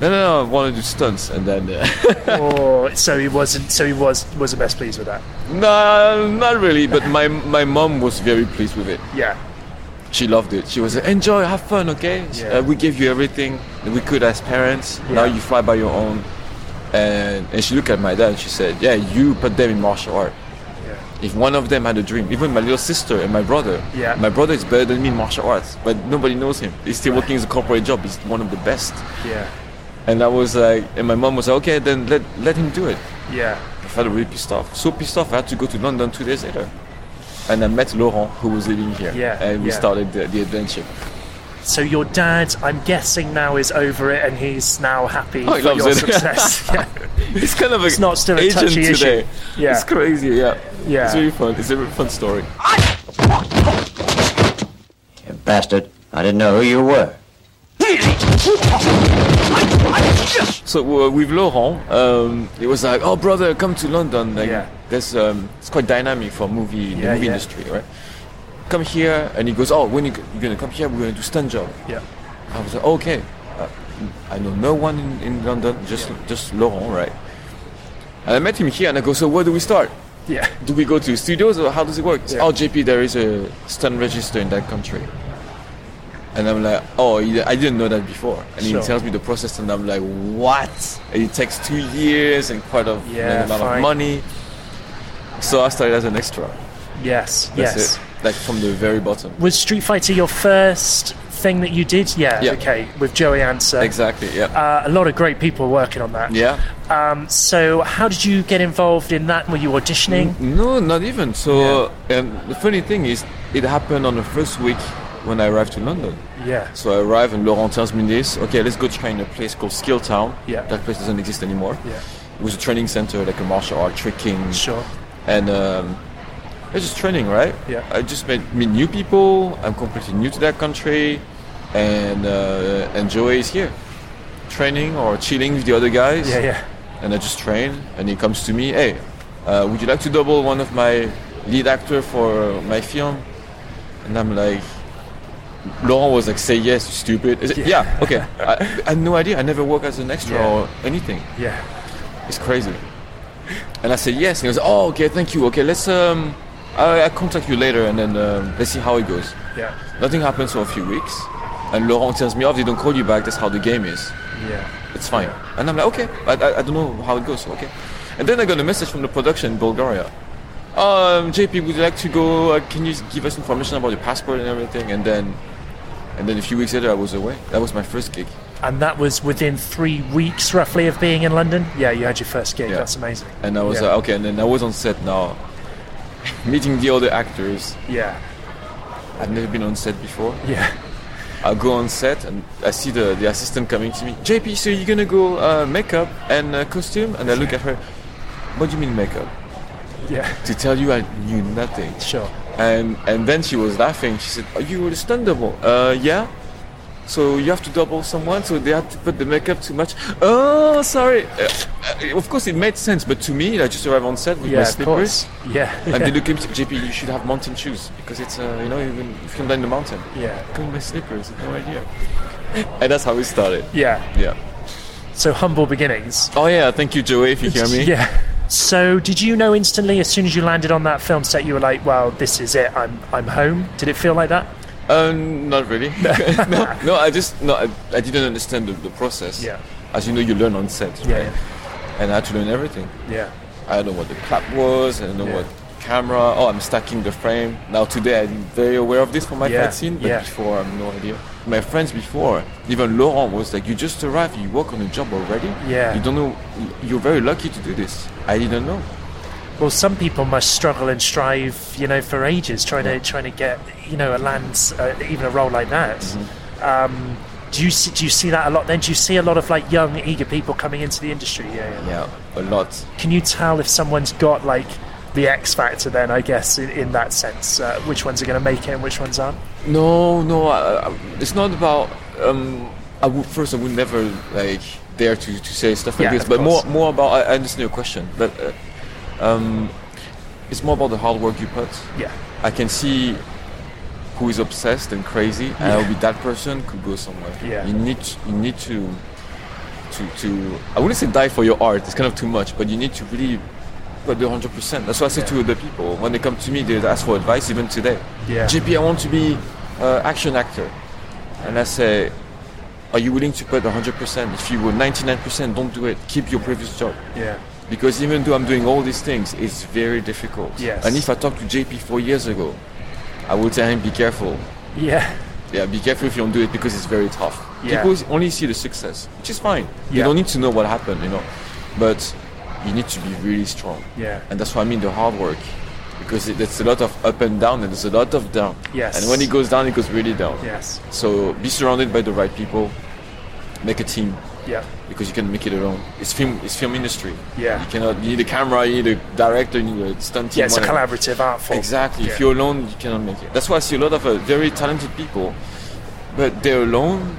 No, no, no. I want to do stunts. And then, uh, or so he wasn't. So he was wasn't best pleased with that. no, not really. But my my mom was very pleased with it. Yeah. She loved it. She was like, enjoy, have fun, okay? Yeah. Uh, we gave you everything that we could as parents. Now you fly by your own. And, and she looked at my dad and she said, yeah, you put them in martial art. Yeah. if one of them had a dream, even my little sister and my brother, Yeah. my brother is better than me in martial arts, but nobody knows him. He's still working as a corporate job. He's one of the best. Yeah. And I was like, and my mom was like, okay, then let let him do it. Yeah. I felt really pissed off. So pissed off, I had to go to London two days later. And I met Laurent, who was living here. Yeah, And we yeah. started the, the adventure. So your dad, I'm guessing now is over it and he's now happy Oh, he for loves your it. success. yeah. It's kind of a It's not still a agent touchy issue. today. Yeah. It's crazy, yeah. Yeah. It's really fun. It's a really fun story. You bastard. I didn't know who you were. So uh, with Laurent, um, it was like, oh brother, come to London. Like, Yeah. There's, um, it's quite dynamic for movie, the Yeah, movie yeah. industry, right? Come here, and he goes, oh, when you, you're gonna come here, we're gonna do stunt job. Yeah. I was like, okay. Uh, I know no one in, in London, just just Laurent, right? And I met him here, and I go, so where do we start? Yeah. Do we go to studios or how does it work? Yeah. Oh, JP, there is a stunt register in that country. And I'm like, oh, I didn't know that before. And Sure. he tells me the process, and I'm like, what? And it takes two years and quite a Yeah, amount fine. of money. So I started as an extra. Yes. That's yes. it. Like from the very bottom. Was Street Fighter your first thing that you did? Yeah. Yeah. Okay. With Joey Ansah. Exactly. Yeah. Uh, a lot of great people working on that. yeah. Um, so how did you get involved in that? Were you auditioning? No, not even. So, and the funny thing is, it happened on the first week when I arrived to London. Yeah. So I arrive and Laurent tells me this. Okay, let's go train in a place called Skill Town. Yeah. That place doesn't exist anymore. Yeah. It was a training center, like a martial art tricking. Sure. And um, it's just training, right? Yeah. I just met meet new people. I'm completely new to that country, and uh, and Joey is here, training or chilling with the other guys. Yeah. Yeah. And I just train, and he comes to me, hey, uh, would you like to double one of my lead actor for my film? And I'm like, Laurent was like, say yes, stupid. Is it, Yeah. yeah. okay. I, I had no idea. I never work as an extra Yeah. or anything. Yeah. It's crazy. And I said yes. And he was, oh, okay, thank you. Okay, let's um, I, I contact you later, and then um, let's see how it goes. Yeah. Nothing happens for a few weeks, and Laurent tells me, oh, they don't call you back, that's how the game is. Yeah. It's fine. And I'm like, okay, I, I, I don't know how it goes, okay. And then I got a message from the production in Bulgaria. Um, JP, would you like to go? Uh, can you give us information about your passport and everything? And then, and then a few weeks later, I was away. That was my first gig. And that was within three weeks, roughly, of being in London. Yeah. You had your first gig. Yeah. That's amazing. And I was Yeah. like, okay. And then I was on set now, meeting the other actors. Yeah. I've never been on set before. Yeah. I go on set and I see the, the assistant coming to me. JP, so you're gonna go uh, makeup and uh, costume? And I look at her. What do you mean makeup? Yeah. To tell you, I knew nothing. Sure. And and then she was laughing. She said, "Are you double?" Uh, yeah. So you have to double someone, so they had to put the makeup too much. Oh, sorry. Uh, uh, of course, it made sense, but to me, I just arrived on set with my Yeah. Of slippers. Yeah. and they look at me, JP, you should have mountain shoes because it's, uh, you know, you can you film down the mountain. Yeah. Come with my slippers, no idea. And that's how we started. Yeah. Yeah. So humble beginnings. Oh yeah, thank you, Joey, if you hear me. Yeah. So did you know instantly as soon as you landed on that film set you were like, well, this is it. I'm I'm home. Did it feel like that? Um, not really. no, no, I just no, I, I didn't understand the, the process. Yeah. As you know, you learn on set. Yeah, right? And I had to learn everything. Yeah. I don't know what the clap was. I don't know Yeah. what camera. Oh, I'm stacking the frame. Now today I'm very aware of this for my Yeah, fight scene, but yeah. before I have no idea. My friends before, even Laurent was like, "You just arrived. You work on a job already. Yeah. You don't know. You're very lucky to do this. I didn't know. Well, some people must struggle and strive, you know, for ages trying to trying to get, you know, a land, uh, even a role like that. Mm-hmm. Um, do you see, do you see that a lot? Then do you see a lot of like young, eager people coming into the industry? Yeah. yeah. Yeah, a lot. Can you tell if someone's got like the X factor? Then I guess in, in that sense, uh, which ones are going to make it and which ones aren't? No, no, I, it's not about. Um, I first, I would never like dare to, to say stuff like Yeah, this, but more course. more about. I, I understand your question, but uh, um, it's more about the hard work you put. Yeah. I can see who is obsessed and crazy, and I'll be that person could go somewhere. Yeah. You need you need to to to. I wouldn't say die for your art. It's kind of too much, but you need to really. The hundred percent. That's what I say to the people when they come to me. They ask for advice, even today. Yeah. JP, I want to be uh, action actor. And I say, are you willing to put 100%? If you were 99%, don't do it. Keep your previous job. Yeah. because even though I'm doing all these things, it's very difficult. Yes. And if I talked to JP four years ago, I would tell him, be careful. Yeah. Yeah, be careful if you don't do it because it's very tough. Yeah. People only see the success, which is fine. Yeah. You don't need to know what happened, you know. But you need to be really strong. Yeah. And that's what I mean the hard work. Because it, it's a lot of up and down and there's a lot of down. Yes. And when it goes down, it goes really down. Yes. So be surrounded by the right people. Make a team Yeah. because you can make it alone. It's film. It's film industry. Yeah. You cannot. You need a camera. You need a director. You need a stunt team. Yeah, it's a collaborative art form. Exactly. Yeah. If you're alone, you cannot make it. That's why I see a lot of uh, very talented people, but they're alone,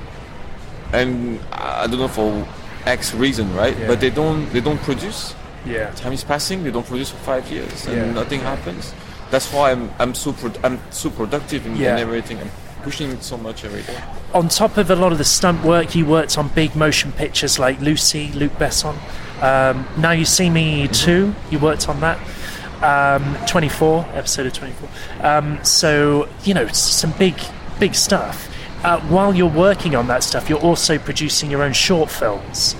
and I don't know for X reason, right? Yeah. But they don't. They don't produce. Yeah. Time is passing. They don't produce for five years, and Yeah. nothing happens. That's why I'm. I'm so. Pro- I'm so productive in, Yeah. in everything. I'm pushing it so much every day. On top of a lot of the stunt work, you worked on big motion pictures like Lucy, Luc Besson. Um, now You See Me 2, you worked on that. Um, 24, episode of 24. Um, so, you know, some big, big stuff. Uh, while you're working on that stuff, you're also producing your own short films.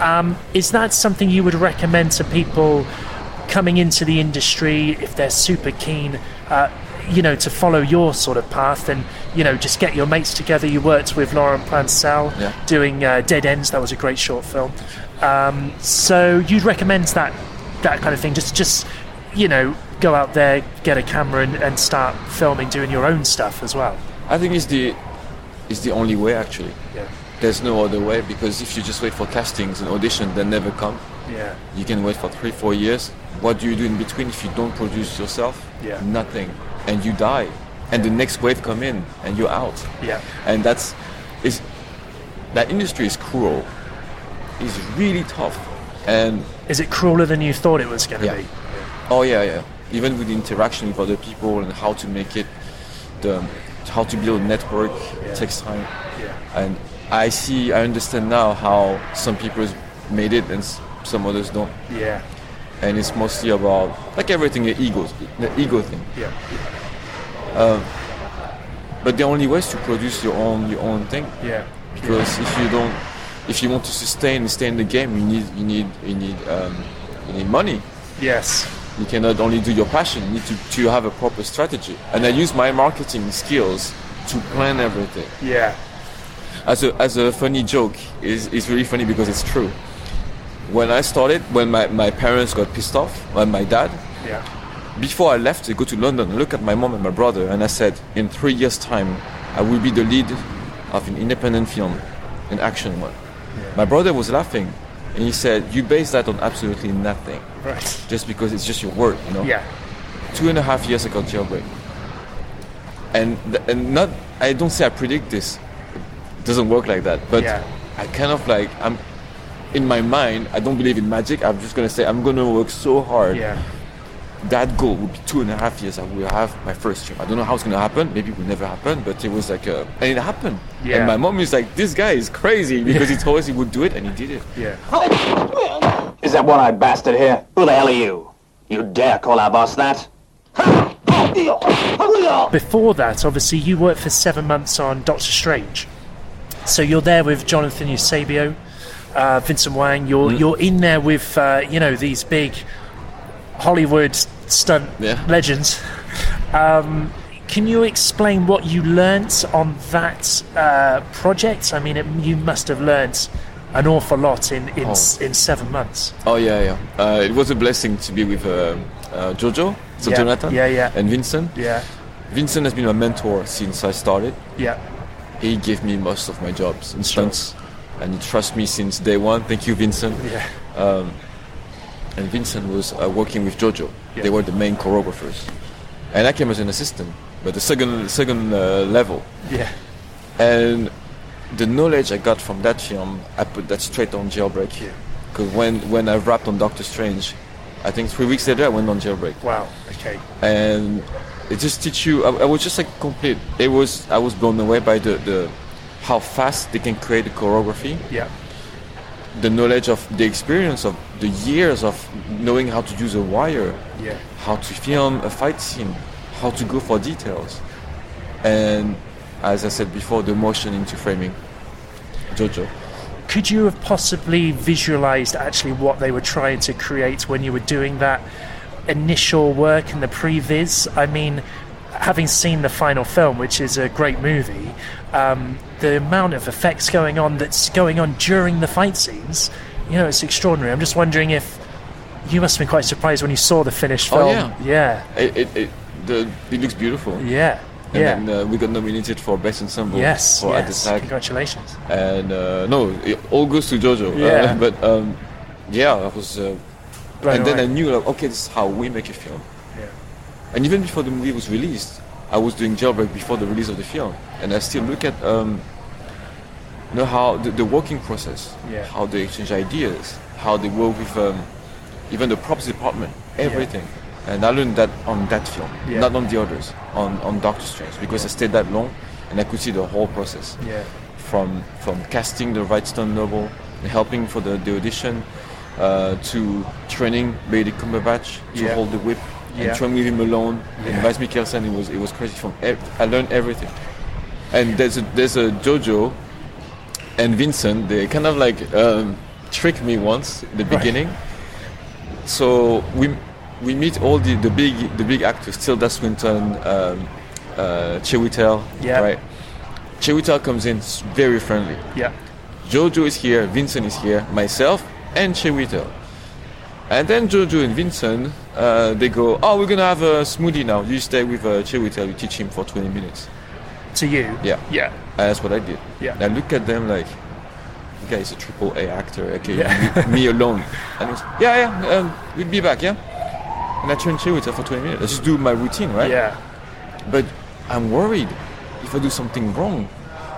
Um, is that something you would recommend to people coming into the industry if they're super keen, uh, you know, to follow your sort of path and you know just get your mates together? You worked with Laurent Planchon Yeah. doing uh, Dead Ends. That was a great short film. Um, so you'd recommend that that kind of thing? Just just you know go out there, get a camera, and, and start filming, doing your own stuff as well. I think it's the. It's the only way actually. Yeah. There's no other way because if you just wait for castings and auditions, they never come. Yeah. You can wait for three, four years. What do you do in between if you don't produce yourself? Yeah. Nothing. And you die. And the next wave come in and you're out. Yeah. And that's is that industry is cruel. It's really tough. And Is it crueler than you thought it was going to Yeah. be? oh yeah, yeah. Even with the interaction with other people and how to make it the how to build a network takes time. Yeah. And I see I understand now how some people made it and some others don't. Yeah. and it's mostly about like everything the ego the ego thing Yeah. Um, but the only way is to produce your own your own thing Yeah. because if you don't if you want to sustain and stay in the game you need you need you need um, you need money Yes. You cannot only do your passion you need to, to have a proper strategy and I use my marketing skills to plan everything Yeah. as a as a funny joke is is really funny because it's true when I started when my, my parents got pissed off when my dad Yeah. Before I left to go to London, I looked at my mom and my brother and I said, in three years' time, I will be the lead of an independent film, an action one. My brother was laughing and he said, You base that on absolutely nothing, Right. just because it's just your word, you know? Yeah. Two and a half years ago, jailbreak. And, th- and not, I don't say I predict this, it doesn't work like that, but Yeah. I kind of like, I'm in my mind, I don't believe in magic. I'm just gonna say, I'm gonna work so hard Yeah. That goal would be two and a half years. I will have my first film. I don't know how it's gonna happen. Maybe it will never happen. But it was like, a, and it happened. Yeah. And my mom is like, this guy is crazy because he told us he would do it, and he did it. Yeah. Is that one-eyed bastard here? Who the hell are you? You dare call our boss that? Before that, obviously, you worked for seven months on Doctor Strange. So you're there with Jonathan Eusebio, uh, Vincent Wang. You're Mm. you're in there with uh, you know these big Hollywood stunt Yeah. legends. Um, can you explain what you learnt on that uh, project? I mean, it, you must have learnt an awful lot in in, s in seven months. Oh yeah, yeah. Uh, it was a blessing to be with uh, uh, Jojo, so Yeah. Jonathan, Yeah, yeah. and Vincent. Yeah, Vincent has been my mentor since I started. yeah, He gave me most of my jobs and stunts, and he trusts me since day one. Thank you, Vincent. yeah, and Vincent was uh, working with Jojo. Yeah. They were the main choreographers, and I came as an assistant, but the second second uh, level. yeah, And the knowledge I got from that film, I put that straight on Jailbreak. Yeah. Because when when I wrapped on Doctor Strange, I think three weeks later I went on Jailbreak, Wow. Okay. and it just teach you. I, I was just like complete. It was I was blown away by the the how fast they can create a choreography Yeah. the knowledge of the experience of the years of knowing how to use a wire, Yeah. how to film a fight scene, how to go for details, and as I said before, the motion into framing. Jojo. could you have possibly visualized actually what they were trying to create when you were doing that initial work in the previs? I mean, having seen the final film, which is a great movie, um, the amount of effects going on that's going on during the fight scenes, you know, it's extraordinary. I'm just wondering if you must have been quite surprised when you saw the finished film. Oh, film. yeah. It, it, it, the, it looks beautiful. Yeah. And yeah. then uh, we got nominated for Best Ensemble yes. for At the yes. Tag. Congratulations. And uh, no, it all goes to Jojo. Yeah. Uh, but um, yeah, I was. Uh, and then. I knew, like, okay, this is how we make a film. Yeah. And even before the movie was released, I was doing Jailbreak before the release of the film, and I still look at, um, you know, how the, the working process, Yeah. how they exchange ideas, how they work with um, even the props department, everything. And I learned that on that film, Yeah. not on the others, on, on Doctor Strange, because I stayed that long, and I could see the whole process Yeah. from from casting the right stunt double, helping for the, the audition, uh, to training Benedict Cumberbatch to Yeah. hold the whip Yeah. and train with him alone. Yeah. And Mads Mikkelsen, it was it was crazy. From ev- I learned everything. And there's a there's a Jojo and Vincent. They kind of like um, tricked me once in the Right. beginning. So we we meet all the, the big the big actors, Tilda Swinton, um, uh, Chiwetel, Yeah. right? Chiwetel comes in very friendly. Yeah. Jojo is here, Vincent is here, myself, and Chiwetel. And then Jojo and Vincent, uh, they go, oh, we're gonna have a smoothie now. You stay with uh, Chiwetel, you teach him for 20 minutes. To you. Yeah. Yeah. And that's what I did. Yeah. And I look at them like, the guy is a triple A actor, okay, Yeah. me, alone. And he was, yeah, yeah, um, we'll be back, yeah? And I train Chiwetel for 20 minutes. I just do my routine, right? Yeah. But I'm worried if I do something wrong.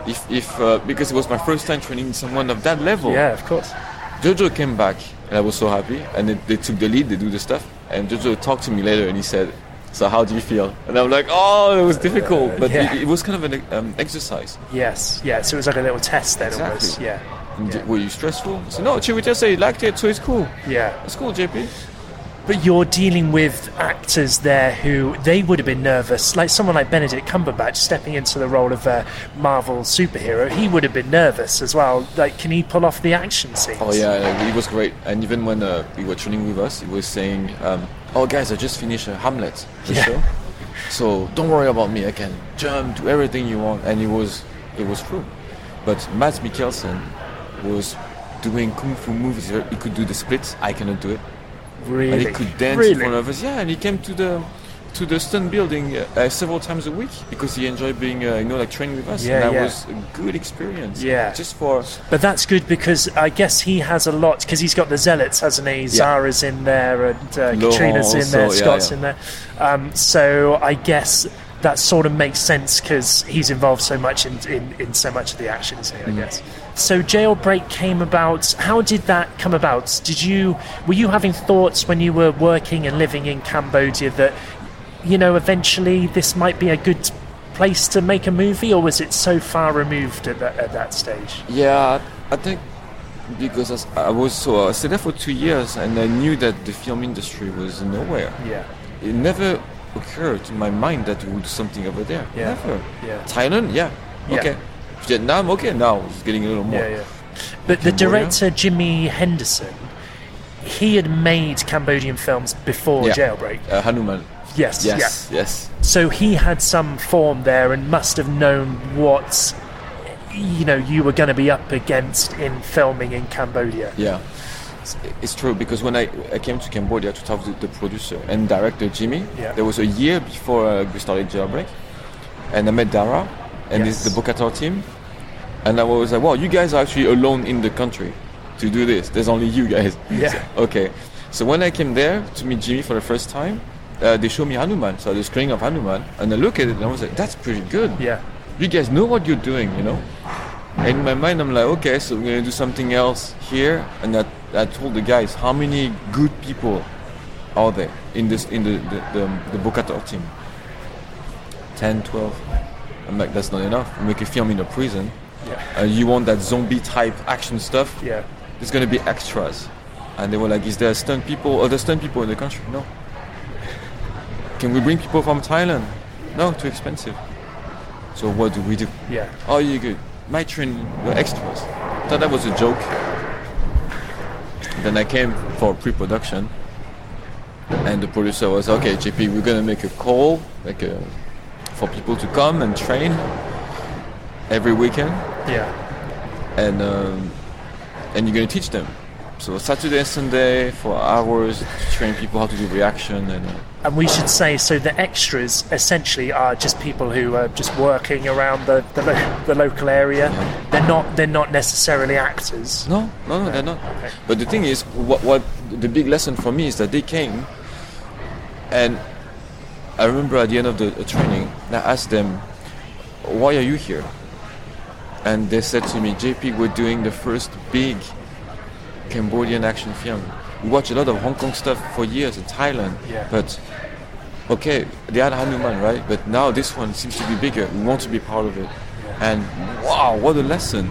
If, if uh, because it was my first time training someone of that level. Yeah, of course. Jojo came back and I was so happy and they, they took the lead, they do the stuff. And Jojo talked to me later and he said, So how do you feel? And I'm like, Oh, it was difficult, but Yeah. it, it was kind of an um, exercise. Yes. Yeah. So it was like a little test then Exactly. almost. Yeah. And Yeah. Were you stressful? Said, No, Chiwetel said he liked it, so it's cool. Yeah. It's cool, JP. But you're dealing with actors there who they would have been nervous. Like someone like Benedict Cumberbatch stepping into the role of a Marvel superhero, he would have been nervous as well. Like, can he pull off the action scenes? Oh yeah, like, it was great. And even when uh, we were training with us, he was saying, um, "Oh guys, I just finished uh, Hamlet, the Yeah. show. So don't worry about me. I can jump, do everything you want." And it was, it was true. But Mads Mikkelsen was doing kung fu movies. He could do the splits. I cannot do it. Really? And he could dance really? in front of us. Yeah, and he came to the to the stunt building uh, several times a week because he enjoyed being, uh, you know, like training with us. Yeah, and that yeah. was a good experience. Yeah. Just for But that's good because I guess he has a lot because he's got the zealots, hasn't he? Zara's in there and uh, Katrina's in there, also, Scott's yeah. in there. Um, so I guess that sort of makes sense because he's involved so much in, in, in so much of the action, isn't? I Mm. guess. So jailbreak came about. How did that come about? Did you were you having thoughts when you were working and living in Cambodia that you know eventually this might be a good place to make a movie, or was it so far removed at that, at that stage? Yeah, I think because I was so I stayed there for two years, and I knew that the film industry was nowhere. Yeah. It never occurred to my mind that we would do something over there. Yeah. Never. Yeah. Thailand, yeah, Yeah. okay. Vietnam, okay. Now it's getting a little more. Yeah, yeah. But the director Jimmy Henderson, he had made Cambodian films before Yeah. Jailbreak. Uh, Hanuman. Yes, Yes. Yes. So he had some form there and must have known what you know you were going to be up against in filming in Cambodia. Yeah. It's, it's true because when I, I came to Cambodia to talk to the producer and director Jimmy, Yeah. there was a year before uh, we started Jailbreak, and I met Dara and Yes. the Bokator team, and I was like, "Wow, you guys are actually alone in the country to do this. There's only you guys." Yeah. okay. So when I came there to meet Jimmy for the first time, uh, they showed me Hanuman, so the screen of Hanuman, and I look at it and I was like, "That's pretty good." Yeah. you guys know what you're doing, you know. And in my mind, I'm like, okay, so we're gonna do something else here. And I, I told the guys, how many good people are there in this in the the the, the Bokator team? 10, 12. I'm like, that's not enough. We make a film in a prison. Yeah. Uh, you want that zombie type action stuff? Yeah. There's gonna be extras. And they were like, is there stunt people? Are there stunt people in the country? No. Can we bring people from Thailand? No, too expensive. So what do we do? Yeah. Oh, you good. My train, your extras. thought that was a joke. Then I came for pre-production, and the producer was okay, JP, we're gonna make a call, like a, for people to come and train every weekend, Yeah. and um, and you're gonna teach them. So Saturday and Sunday for hours to train people how to do reaction and. Uh, And we should say so the extras essentially are just people who are just working around the the, lo- the local area. They're not they're not necessarily actors. No, no, no, they're not. But the thing is, what, what the big lesson for me is that they came, and I remember at the end of the training, I asked them, "Why are you here?" And they said to me, "JP, we're doing the first big Cambodian action film. We watch a lot of Hong Kong stuff for years in Thailand, Yeah. but." Okay, they had Hanuman, right? But now this one seems to be bigger. We want to be part of it. And wow, what a lesson!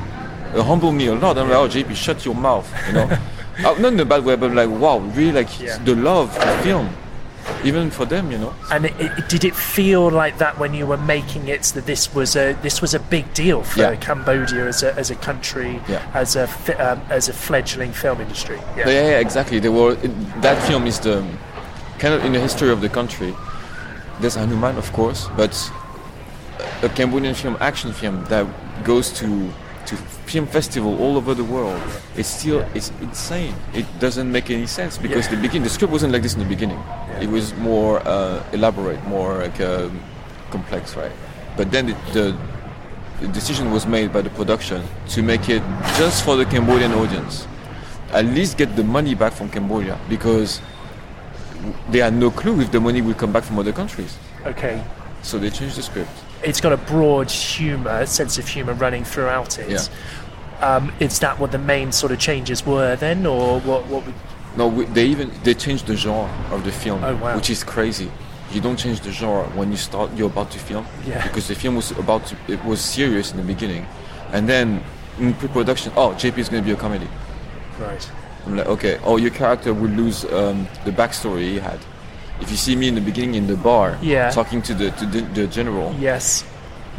It humbled me a lot. I'm like, oh, JP, shut your mouth, you know. uh, not in a bad way, but like, wow, really, like Yeah. the love of film, even for them, you know. And it, it, did it feel like that when you were making it that this was a this was a big deal for Yeah. Cambodia as a as a country Yeah. as a um, as a fledgling film industry? Yeah, yeah, exactly. They were it, that film is the kind of in the history of the country. There's Hanuman, of course, but a Cambodian film, action film that goes to to film festival all over the world. It's still it's insane. It doesn't make any sense because the begin the script wasn't like this in the beginning. It was more uh, elaborate, more like um, complex, right? But then the, the the decision was made by the production to make it just for the Cambodian audience. At least get the money back from Cambodia because they had no clue if the money would come back from other countries. Okay, So they changed the script. It's got a broad humour, sense of humour running throughout it. Yeah. Um, is that what the main sort of changes were then, or what? What? We, No, we, they even they changed the genre of the film, Oh, wow. which is crazy. You don't change the genre when you start. You're about to film, Yeah. because the film was about to. It was serious in the beginning, and then in pre-production, oh, JP is going to be a comedy. right. I'm like, okay, oh, your character will lose um, the backstory he had. If you see me in the beginning in the bar, Yeah. talking to the to the, the general, Yes.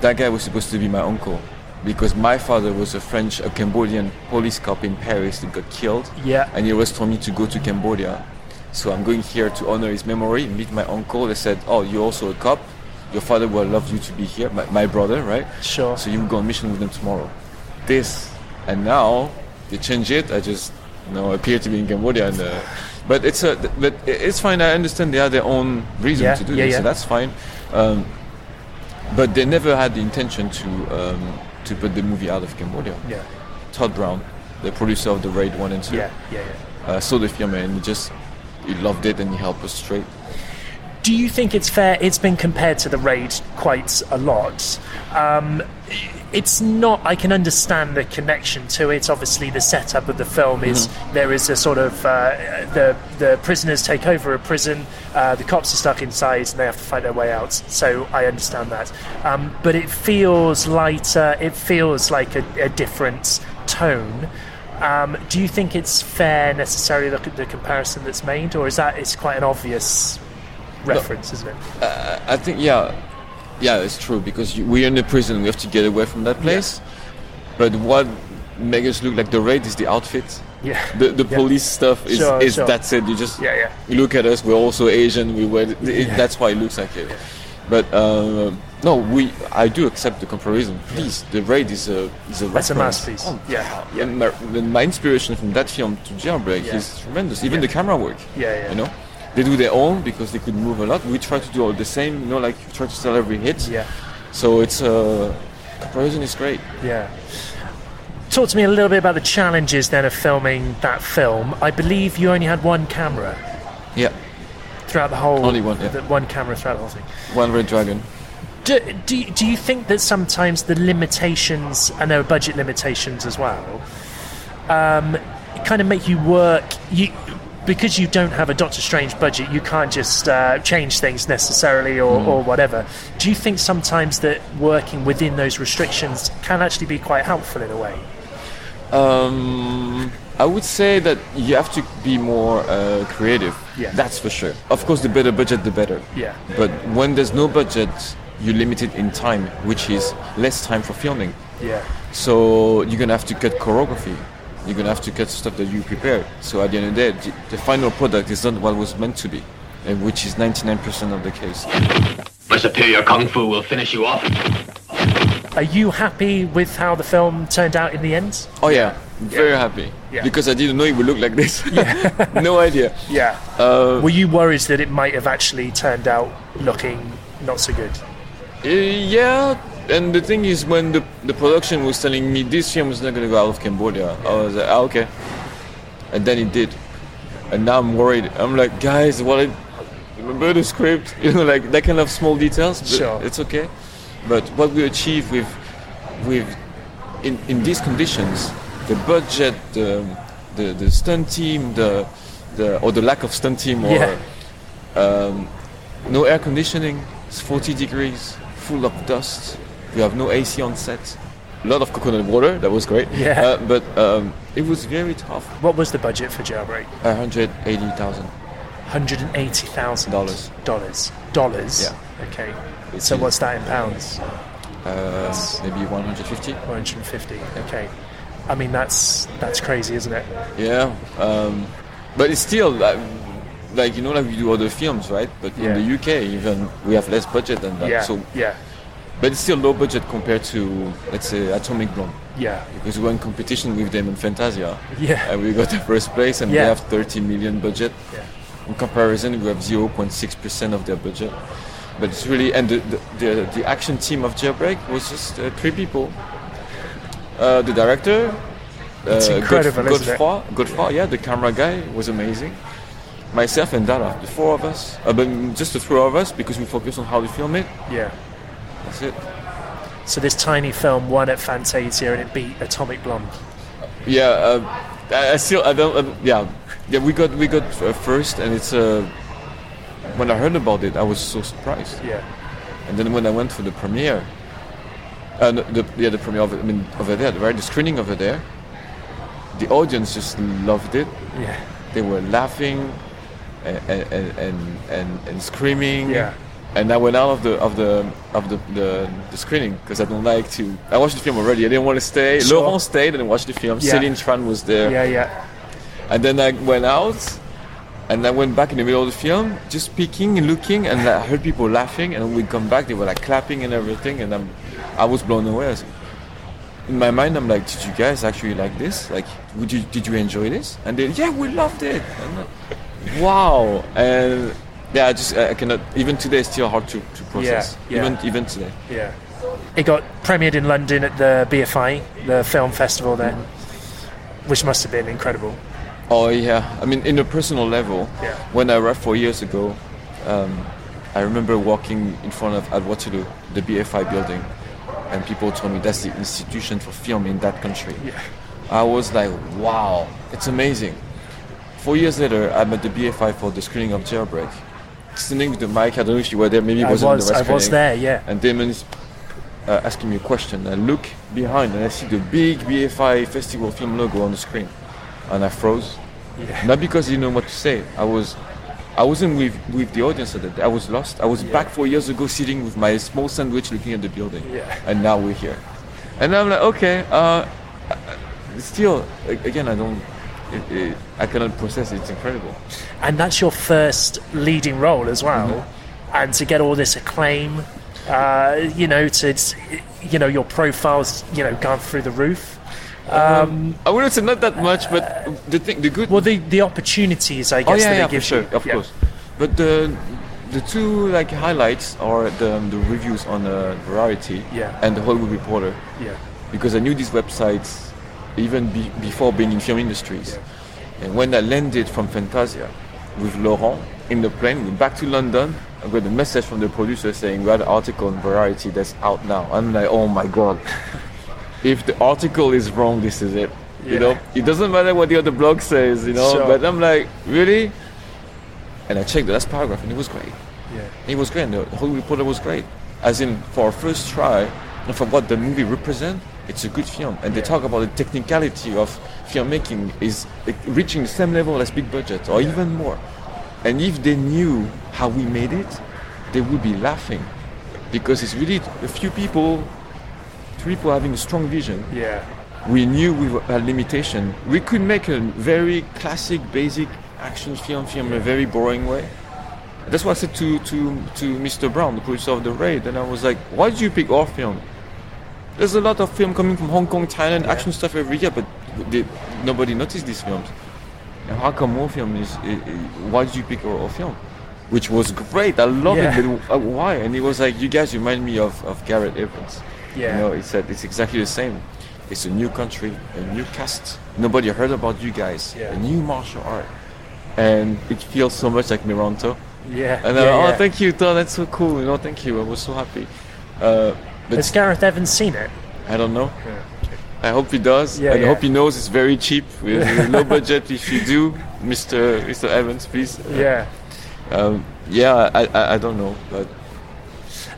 that guy was supposed to be my uncle, because my father was a French, a Cambodian police cop in Paris that got killed. Yeah. And he was told me to go to Cambodia, so I'm going here to honor his memory, meet my uncle. They said, oh, you're also a cop. Your father would love you to be here, my, my brother, right? Sure. So you will go on mission with them tomorrow. This, and now they change it. I just, you know, appear to be in Cambodia, and uh, but it's a, but it's fine. I understand they have their own reason Yeah, to do yeah, this, yeah. so that's fine. Um, but they never had the intention to um, to put the movie out of Cambodia. Yeah. Todd Brown, the producer of the Raid One and Two, Yeah. Yeah. Yeah. uh, saw the film and he just he loved it and he helped us straight. Do you think it's fair? It's been compared to the raid quite a lot. Um, it's not. I can understand the connection to it. Obviously, the setup of the film is there is a sort of uh, the the prisoners take over a prison. Uh, the cops are stuck inside and they have to fight their way out. So I understand that. Um, but it feels lighter. It feels like a, a different tone. Um, do you think it's fair necessarily look at the comparison that's made, or is that it's quite an obvious reference, isn't it? I think yeah, yeah, it's true because you, we're in a prison. We have to get away from that place. But what makes us look like the raid is the outfit. Yeah. The the Yeah. police stuff is, Sure, is sure. that's it. You just Yeah, yeah. you look at us. We're also Asian. We wear it, Yeah. that's why it looks like it. But uh, no, we I do accept the comparison. Please, the raid is a is a That's a reference. masterpiece. Oh, Yeah, yeah. And my, my inspiration from that film to Jailbreak Yeah. is tremendous. Even Yeah. the camera work. Yeah, yeah. You know, they do their own because they could move a lot. We try to do all the same. You know, like try to sell every hit. Yeah, So it's uh, comparison is great. yeah. Talk to me a little bit about the challenges then of filming that film. I believe you only had one camera Yeah, throughout the whole. Only one, yeah. the one camera throughout the whole thing. one red dragon. Do, do, you- do you think that sometimes the limitations, and there are budget limitations as well, um, kind of make you work? You because you don't have a Doctor Strange budget, you can't just uh, change things necessarily or, or whatever. Do you think sometimes that working within those restrictions can actually be quite helpful in a way? Um, I would say that you have to be more uh, creative. Yeah. That's for sure. Of course, the better budget, the better. Yeah. But when there's no budget, you're limited in time, which is less time for filming. Yeah. So you're gonna have to cut choreography. You're gonna have to cut stuff that you prepared. So at the end of the day, the, the final product is not what was meant to be, and which is 99% of the case. My superior kung fu will finish you off. Are you happy with how the film turned out in the end? Oh yeah, very happy Yeah. because I didn't know it would look like this. Yeah. no idea. Yeah. Uh, Were you worried that it might have actually turned out looking not so good? Uh, yeah, and the thing is, when the, the production was telling me this film is not going to go out of Cambodia, I was like, ah, okay. And then it did. And now I'm worried. I'm like, guys, what I remember the script, you know, like that kind of small details. But Sure. It's okay. But what we achieve with, with in, in these conditions, the budget, the, the, the stunt team, the, the, or the lack of stunt team, or Yeah. um, no air conditioning, it's 40 degrees, full of dust. We have no AC on set. A lot of coconut water, that was great. Yeah. Uh, but um, it was very tough. What was the budget for Jailbreak? 180,000. Hundred and eighty thousand Dollars. Dollars. Dollars. Yeah. Okay. It's so in- what's that in pounds? Uh, maybe 150. One hundred and fifty. Okay. I mean that's that's crazy, isn't it? Yeah. Um, but it's still like, like, you know, like we do other films, right? But Yeah. in the UK, even we have less budget than that. yeah. So, yeah. But it's still low budget compared to, let's say, Atomic Blonde. Yeah. Because we were in competition with them in Fantasia. Yeah. And we got the first place, and Yeah. they have 30 million budget. Yeah. In comparison, we have 0.6% of their budget. But it's really, and the, the, the, the action team of Jailbreak was just uh, three people. Uh, the director, It's uh, incredible, Godf- isn't it? Godfrey, Godfrey, yeah, the camera guy was amazing. Myself and Dara, the four of us, uh, but just the three of us because we focus on how to film it. Yeah. That's it. So this tiny film won at Fantasia and it beat Atomic Blonde. Yeah, uh, I, I still I don't. Uh, yeah, yeah. We got we got uh, first, and it's uh, when I heard about it, I was so surprised. Yeah. And then when I went for the premiere, uh, no, the yeah the premiere of I mean over there, right, the screening over there, the audience just loved it. Yeah. They were laughing, and and and and, and, and screaming. Yeah. And I went out of the of the of the the, the screening because I don't like to. I watched the film already. I didn't want to stay. Sure. Laurent stayed and watched the film. Yeah. Céline Tran was there. Yeah, yeah. And then I went out, and I went back in the middle of the film, just peeking and looking, and I heard people laughing. And when we come back, they were like clapping and everything, and I'm, I was blown away. I was- In my mind, I'm like, did you guys actually like this? Like, would you did you enjoy this? And they, yeah, we loved it. And, wow. And yeah, I just I cannot. Even today, it's still hard to, to process. yeah. Even even today. Yeah. It got premiered in London at the BFI, the film festival there, which must have been incredible. Oh yeah, I mean, in a personal level, Yeah. when I arrived four years ago, um, I remember walking in front of at Waterloo, the BFI building, and people told me that's the institution for film in that country. Yeah. I was like, wow, it's amazing. Four years later, I'm at the BFI for the screening of Jailbreak. With the mic, I don't know if you were there, maybe it I wasn't was, the I was there, yeah. And Damon is uh, asking me a question. I look behind and I see the big BFI festival film logo on the screen, and I froze. Yeah. Not because I didn't know what to say. I was, I wasn't with, with the audience at that. day. I was lost. I was back four years ago, sitting with my small sandwich, looking at the building. Yeah. And now we're here, and I'm like, okay. Uh, still, again, I don't. It, it, I cannot process it. It's incredible. And that's your first leading role as well. Mm-hmm. And to get all this acclaim, uh, you know, to, it's- you know, your profile's, you know, gone through the roof. Um, I wouldn't say not that much, but the thing, the good. well, the, the opportunities, I guess, oh yeah, yeah, for sure, you. of Yeah. course. But the the two like highlights are the the reviews on uh, Variety Yeah. and the Hollywood Reporter Yeah. because I knew these websites even be, before being in film industries. And when I landed from Fantasia with Laurent in the plane, we back to London. I got a message from the producer saying we got an article in Variety that's out now. I'm like, oh my god. if the article is wrong, this is it. You know, it doesn't matter what the other blog says, you know. Sure. But I'm like, really? And I checked the last paragraph, and it was great. Yeah. It was great. The whole reporter was great. As in, for our first try, and for what the movie represents, it's a good film. And they talk about the technicality of filmmaking is reaching the same level as big budget, or even more. And if they knew how we made it, they would be laughing, because it's really a few people three people having a strong vision. Yeah. We knew we had limitation. We could make a very classic, basic action film, film in a very boring way. That's what I said to, to, to Mr. Brown, the producer of The Raid, and I was like, why did you pick our film? There's a lot of film coming from Hong Kong, Thailand, action stuff every year, but they, nobody noticed these films. And how come more film is, why did you pick our, film? Which was great, I love Yeah. it, but uh, why? And he was like, you guys remind me of, of Gareth Evans. Yeah. You know, he said it's exactly the same. It's a new country, a new cast. Nobody heard about you guys. Yeah. A new martial art. And it feels so much like Merantau. Yeah. And yeah, uh, yeah. oh, thank you, Tom. That's so cool. You know, thank you. I was so happy. Uh, but Has Gareth Evans seen it? I don't know. I hope he does. Yeah, and I yeah. hope he knows it's very cheap with with low budget. If you do, Mr. Mr. Evans, please. Yeah. Um, yeah, I, I I don't know, but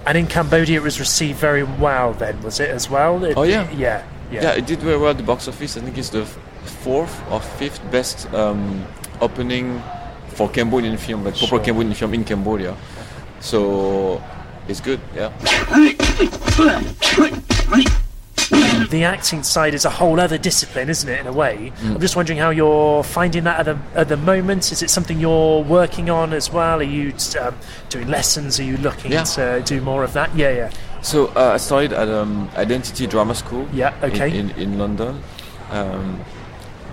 And in Cambodia, it was received very well. Then was it as well? It- Oh, yeah. Yeah. Yeah. yeah, it did very well at the box office. I think it's the fourth or fifth best um, opening for Cambodian film, like proper Sure. Cambodian film in Cambodia. So it's good. Yeah. the acting side is a whole other discipline, isn't it? In a way, Mm. I'm just wondering how you're finding that at the at the moment. Is it something you're working on as well? Are you um, doing lessons? Are you looking Yeah. to do more of that? Yeah, yeah, So uh, I started at um, Identity Drama School. Yeah, okay. In, in, in London. Um,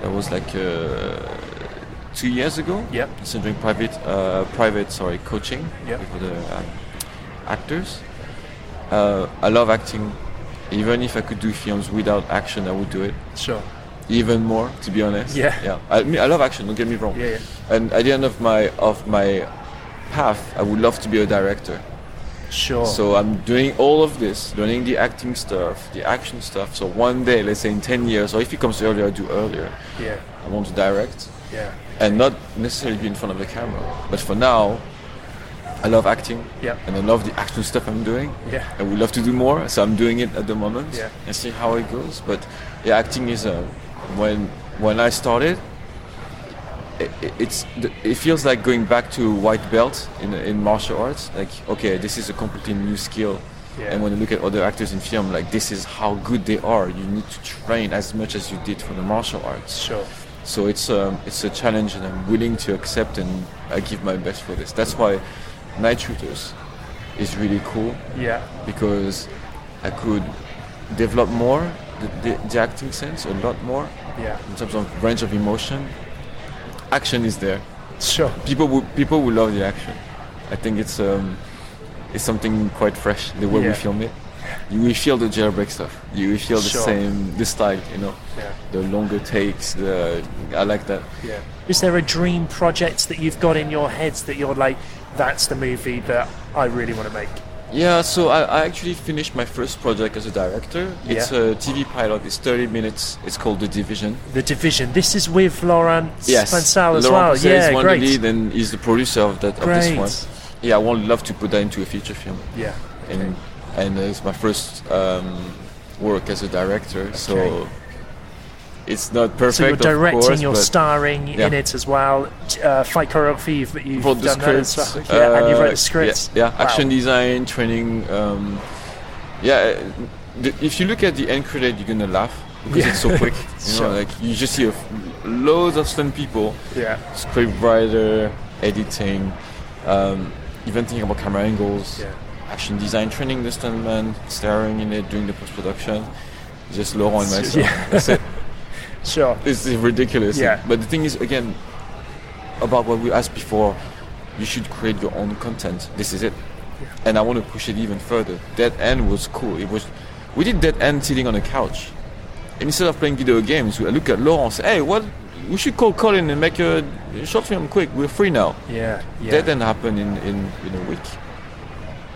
that was like uh, two years ago. Yep. So doing private, uh, private, sorry, coaching Yep. Actors. Uh, I love acting. Even if I could do films without action, I would do it. sure. Even more, to be honest. Yeah. Yeah. I, mean, I love action. Don't get me wrong. Yeah, yeah. And at the end of my of my path, I would love to be a director. Sure. So I'm doing all of this, learning the acting stuff, the action stuff. So one day, let's say in 10 years, or if it comes earlier, I do earlier. yeah, I want to direct yeah, and not necessarily be in front of the camera. But for now, I love acting Yeah. and I love the action stuff I'm doing. Yeah. I would love to do more, so I'm doing it at the moment Yeah. and see how it goes. But yeah, acting is uh, when when I started. It, it- it's it feels like going back to white belt in in martial arts. Like okay, this is a completely new skill. Yeah. And when you look at other actors in film, like this is how good they are. You need to train as much as you did for the martial arts. sure. So it's um, it's a challenge, and I'm willing to accept, and I give my best for this. That's why Night Shooters is really cool Yeah, because I could develop more the, the, the acting sense a lot more yeah, in terms of range of emotion. Action is there. sure. People will people will love the action. I think it's um, it's something quite fresh the way Yeah. we film it. You will feel the jailbreak stuff. You will feel the Sure. same the style, you know, Yeah. the longer takes. The I like that. Yeah. Is there a dream project that you've got in your heads that you're like, that's the movie that I really want to make? Yeah, so I, I actually finished my first project as a director. It's Yeah. a TV pilot. It's 30 minutes. It's called The Division. The Division. This is with Laurent Yes, Spansal as Laurent well. Yeah, is one great. of the lead and he's the producer of that of this Great. one. Yeah, I would love to put that into a feature film. Yeah. And and it's my first um, work as a director, so Okay. It's not perfect. So you're of directing, course, you're starring Yeah. in it as well. Uh, fight choreography, you've, you've wrote the done that as scripts. Yeah, and you uh, wrote the scripts. Yeah, yeah. Wow. action design, training. Um, yeah, uh, the, if you look at the end credit, you're gonna laugh because Yeah. it's so quick. You Sure. know, like you just see a f- loads of stunt people, Yeah. script writer, editing, um, even thinking about camera angles, Yeah. action design, training the stuntman, starring in it, doing the post production. Just Laurent and myself. Yeah. That's it. Sure. It's ridiculous. Yeah. But the thing is, again, about what we asked before, you should create your own content. This is it. Yeah. And I want to push it even further. Dead End was cool. It was. We did Dead End sitting on a couch. And instead of playing video games, we look at Laurent say, hey, what? We should call Colin and make a short film quick. We're free now. Yeah. yeah. Dead End happened in, in, in a week.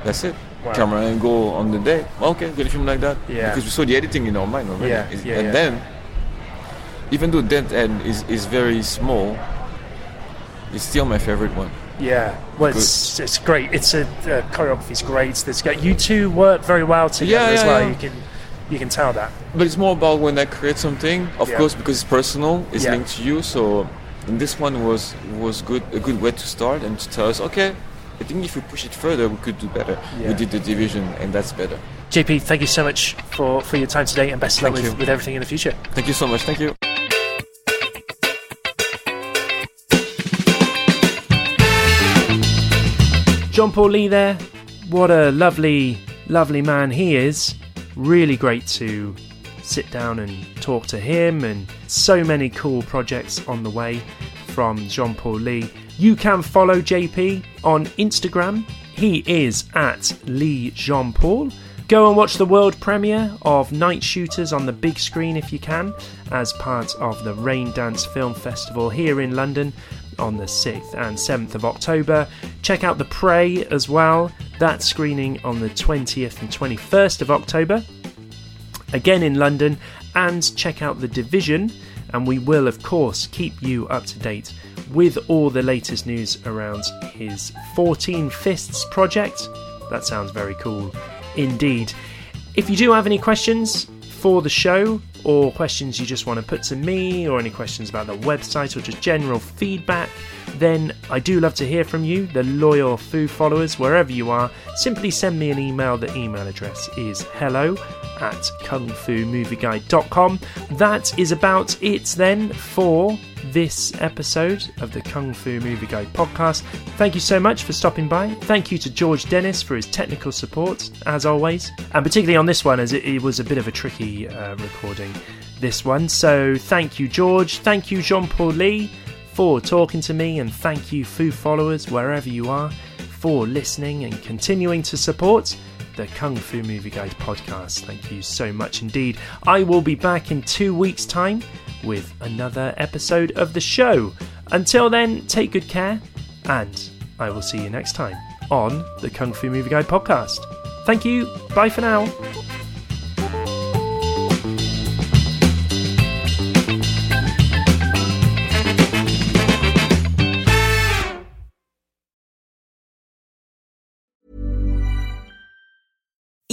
That's it. Wow. Camera angle on the day. Okay, get a film like that. Yeah. Because we saw the editing in our mind already. Yeah, yeah, and yeah. then, even though Dead End is, is very small, it's still my favorite one. Yeah, well, it's, it's great. It's a uh, choreography's great. There's got you two work very well together Yeah, as well. yeah. You can you can tell that. But it's more about when I create something, of Yeah. course, because it's personal, it's Yeah. linked to you. So, and this one was was good, a good way to start and to tell us, okay, I think if we push it further, we could do better. Yeah. We did the division, and that's better. JP, thank you so much for, for your time today and best of luck with, with everything in the future. Thank you so much. Thank you. Jean Paul Ly there. What a lovely, lovely man he is. Really great to sit down and talk to him, and so many cool projects on the way from Jean Paul Ly. You can follow JP on Instagram. He is at Lee Jean Paul. Go and watch the world premiere of Night Shooters on the big screen if you can, as part of the Raindance Film Festival here in London on the 6th and 7th of October. Check out The Prey as well, that's screening on the 20th and 21st of October, again in London, and check out The Division. And we will, of course, keep you up to date with all the latest news around his 14 Fists project. That sounds very cool indeed. If you do have any questions for the show, or questions you just want to put to me, or any questions about the website, or just general feedback, then I do love to hear from you, the loyal Foo followers, wherever you are. Simply send me an email. The email address is hello at kungfumovieguide.com. That is about it then for this episode of the Kung Fu Movie Guide podcast. Thank you so much for stopping by. Thank you to George Dennis for his technical support, as always, and particularly on this one, as it, it was a bit of a tricky uh, recording. This one, so thank you, George. Thank you, Jean Paul Ly, for talking to me, and thank you, Foo followers, wherever you are, for listening and continuing to support the Kung Fu Movie Guide podcast. Thank you so much indeed. I will be back in two weeks' time with another episode of the show. Until then, take good care, and I will see you next time on the Kung Fu Movie Guide podcast. Thank you. Bye for now.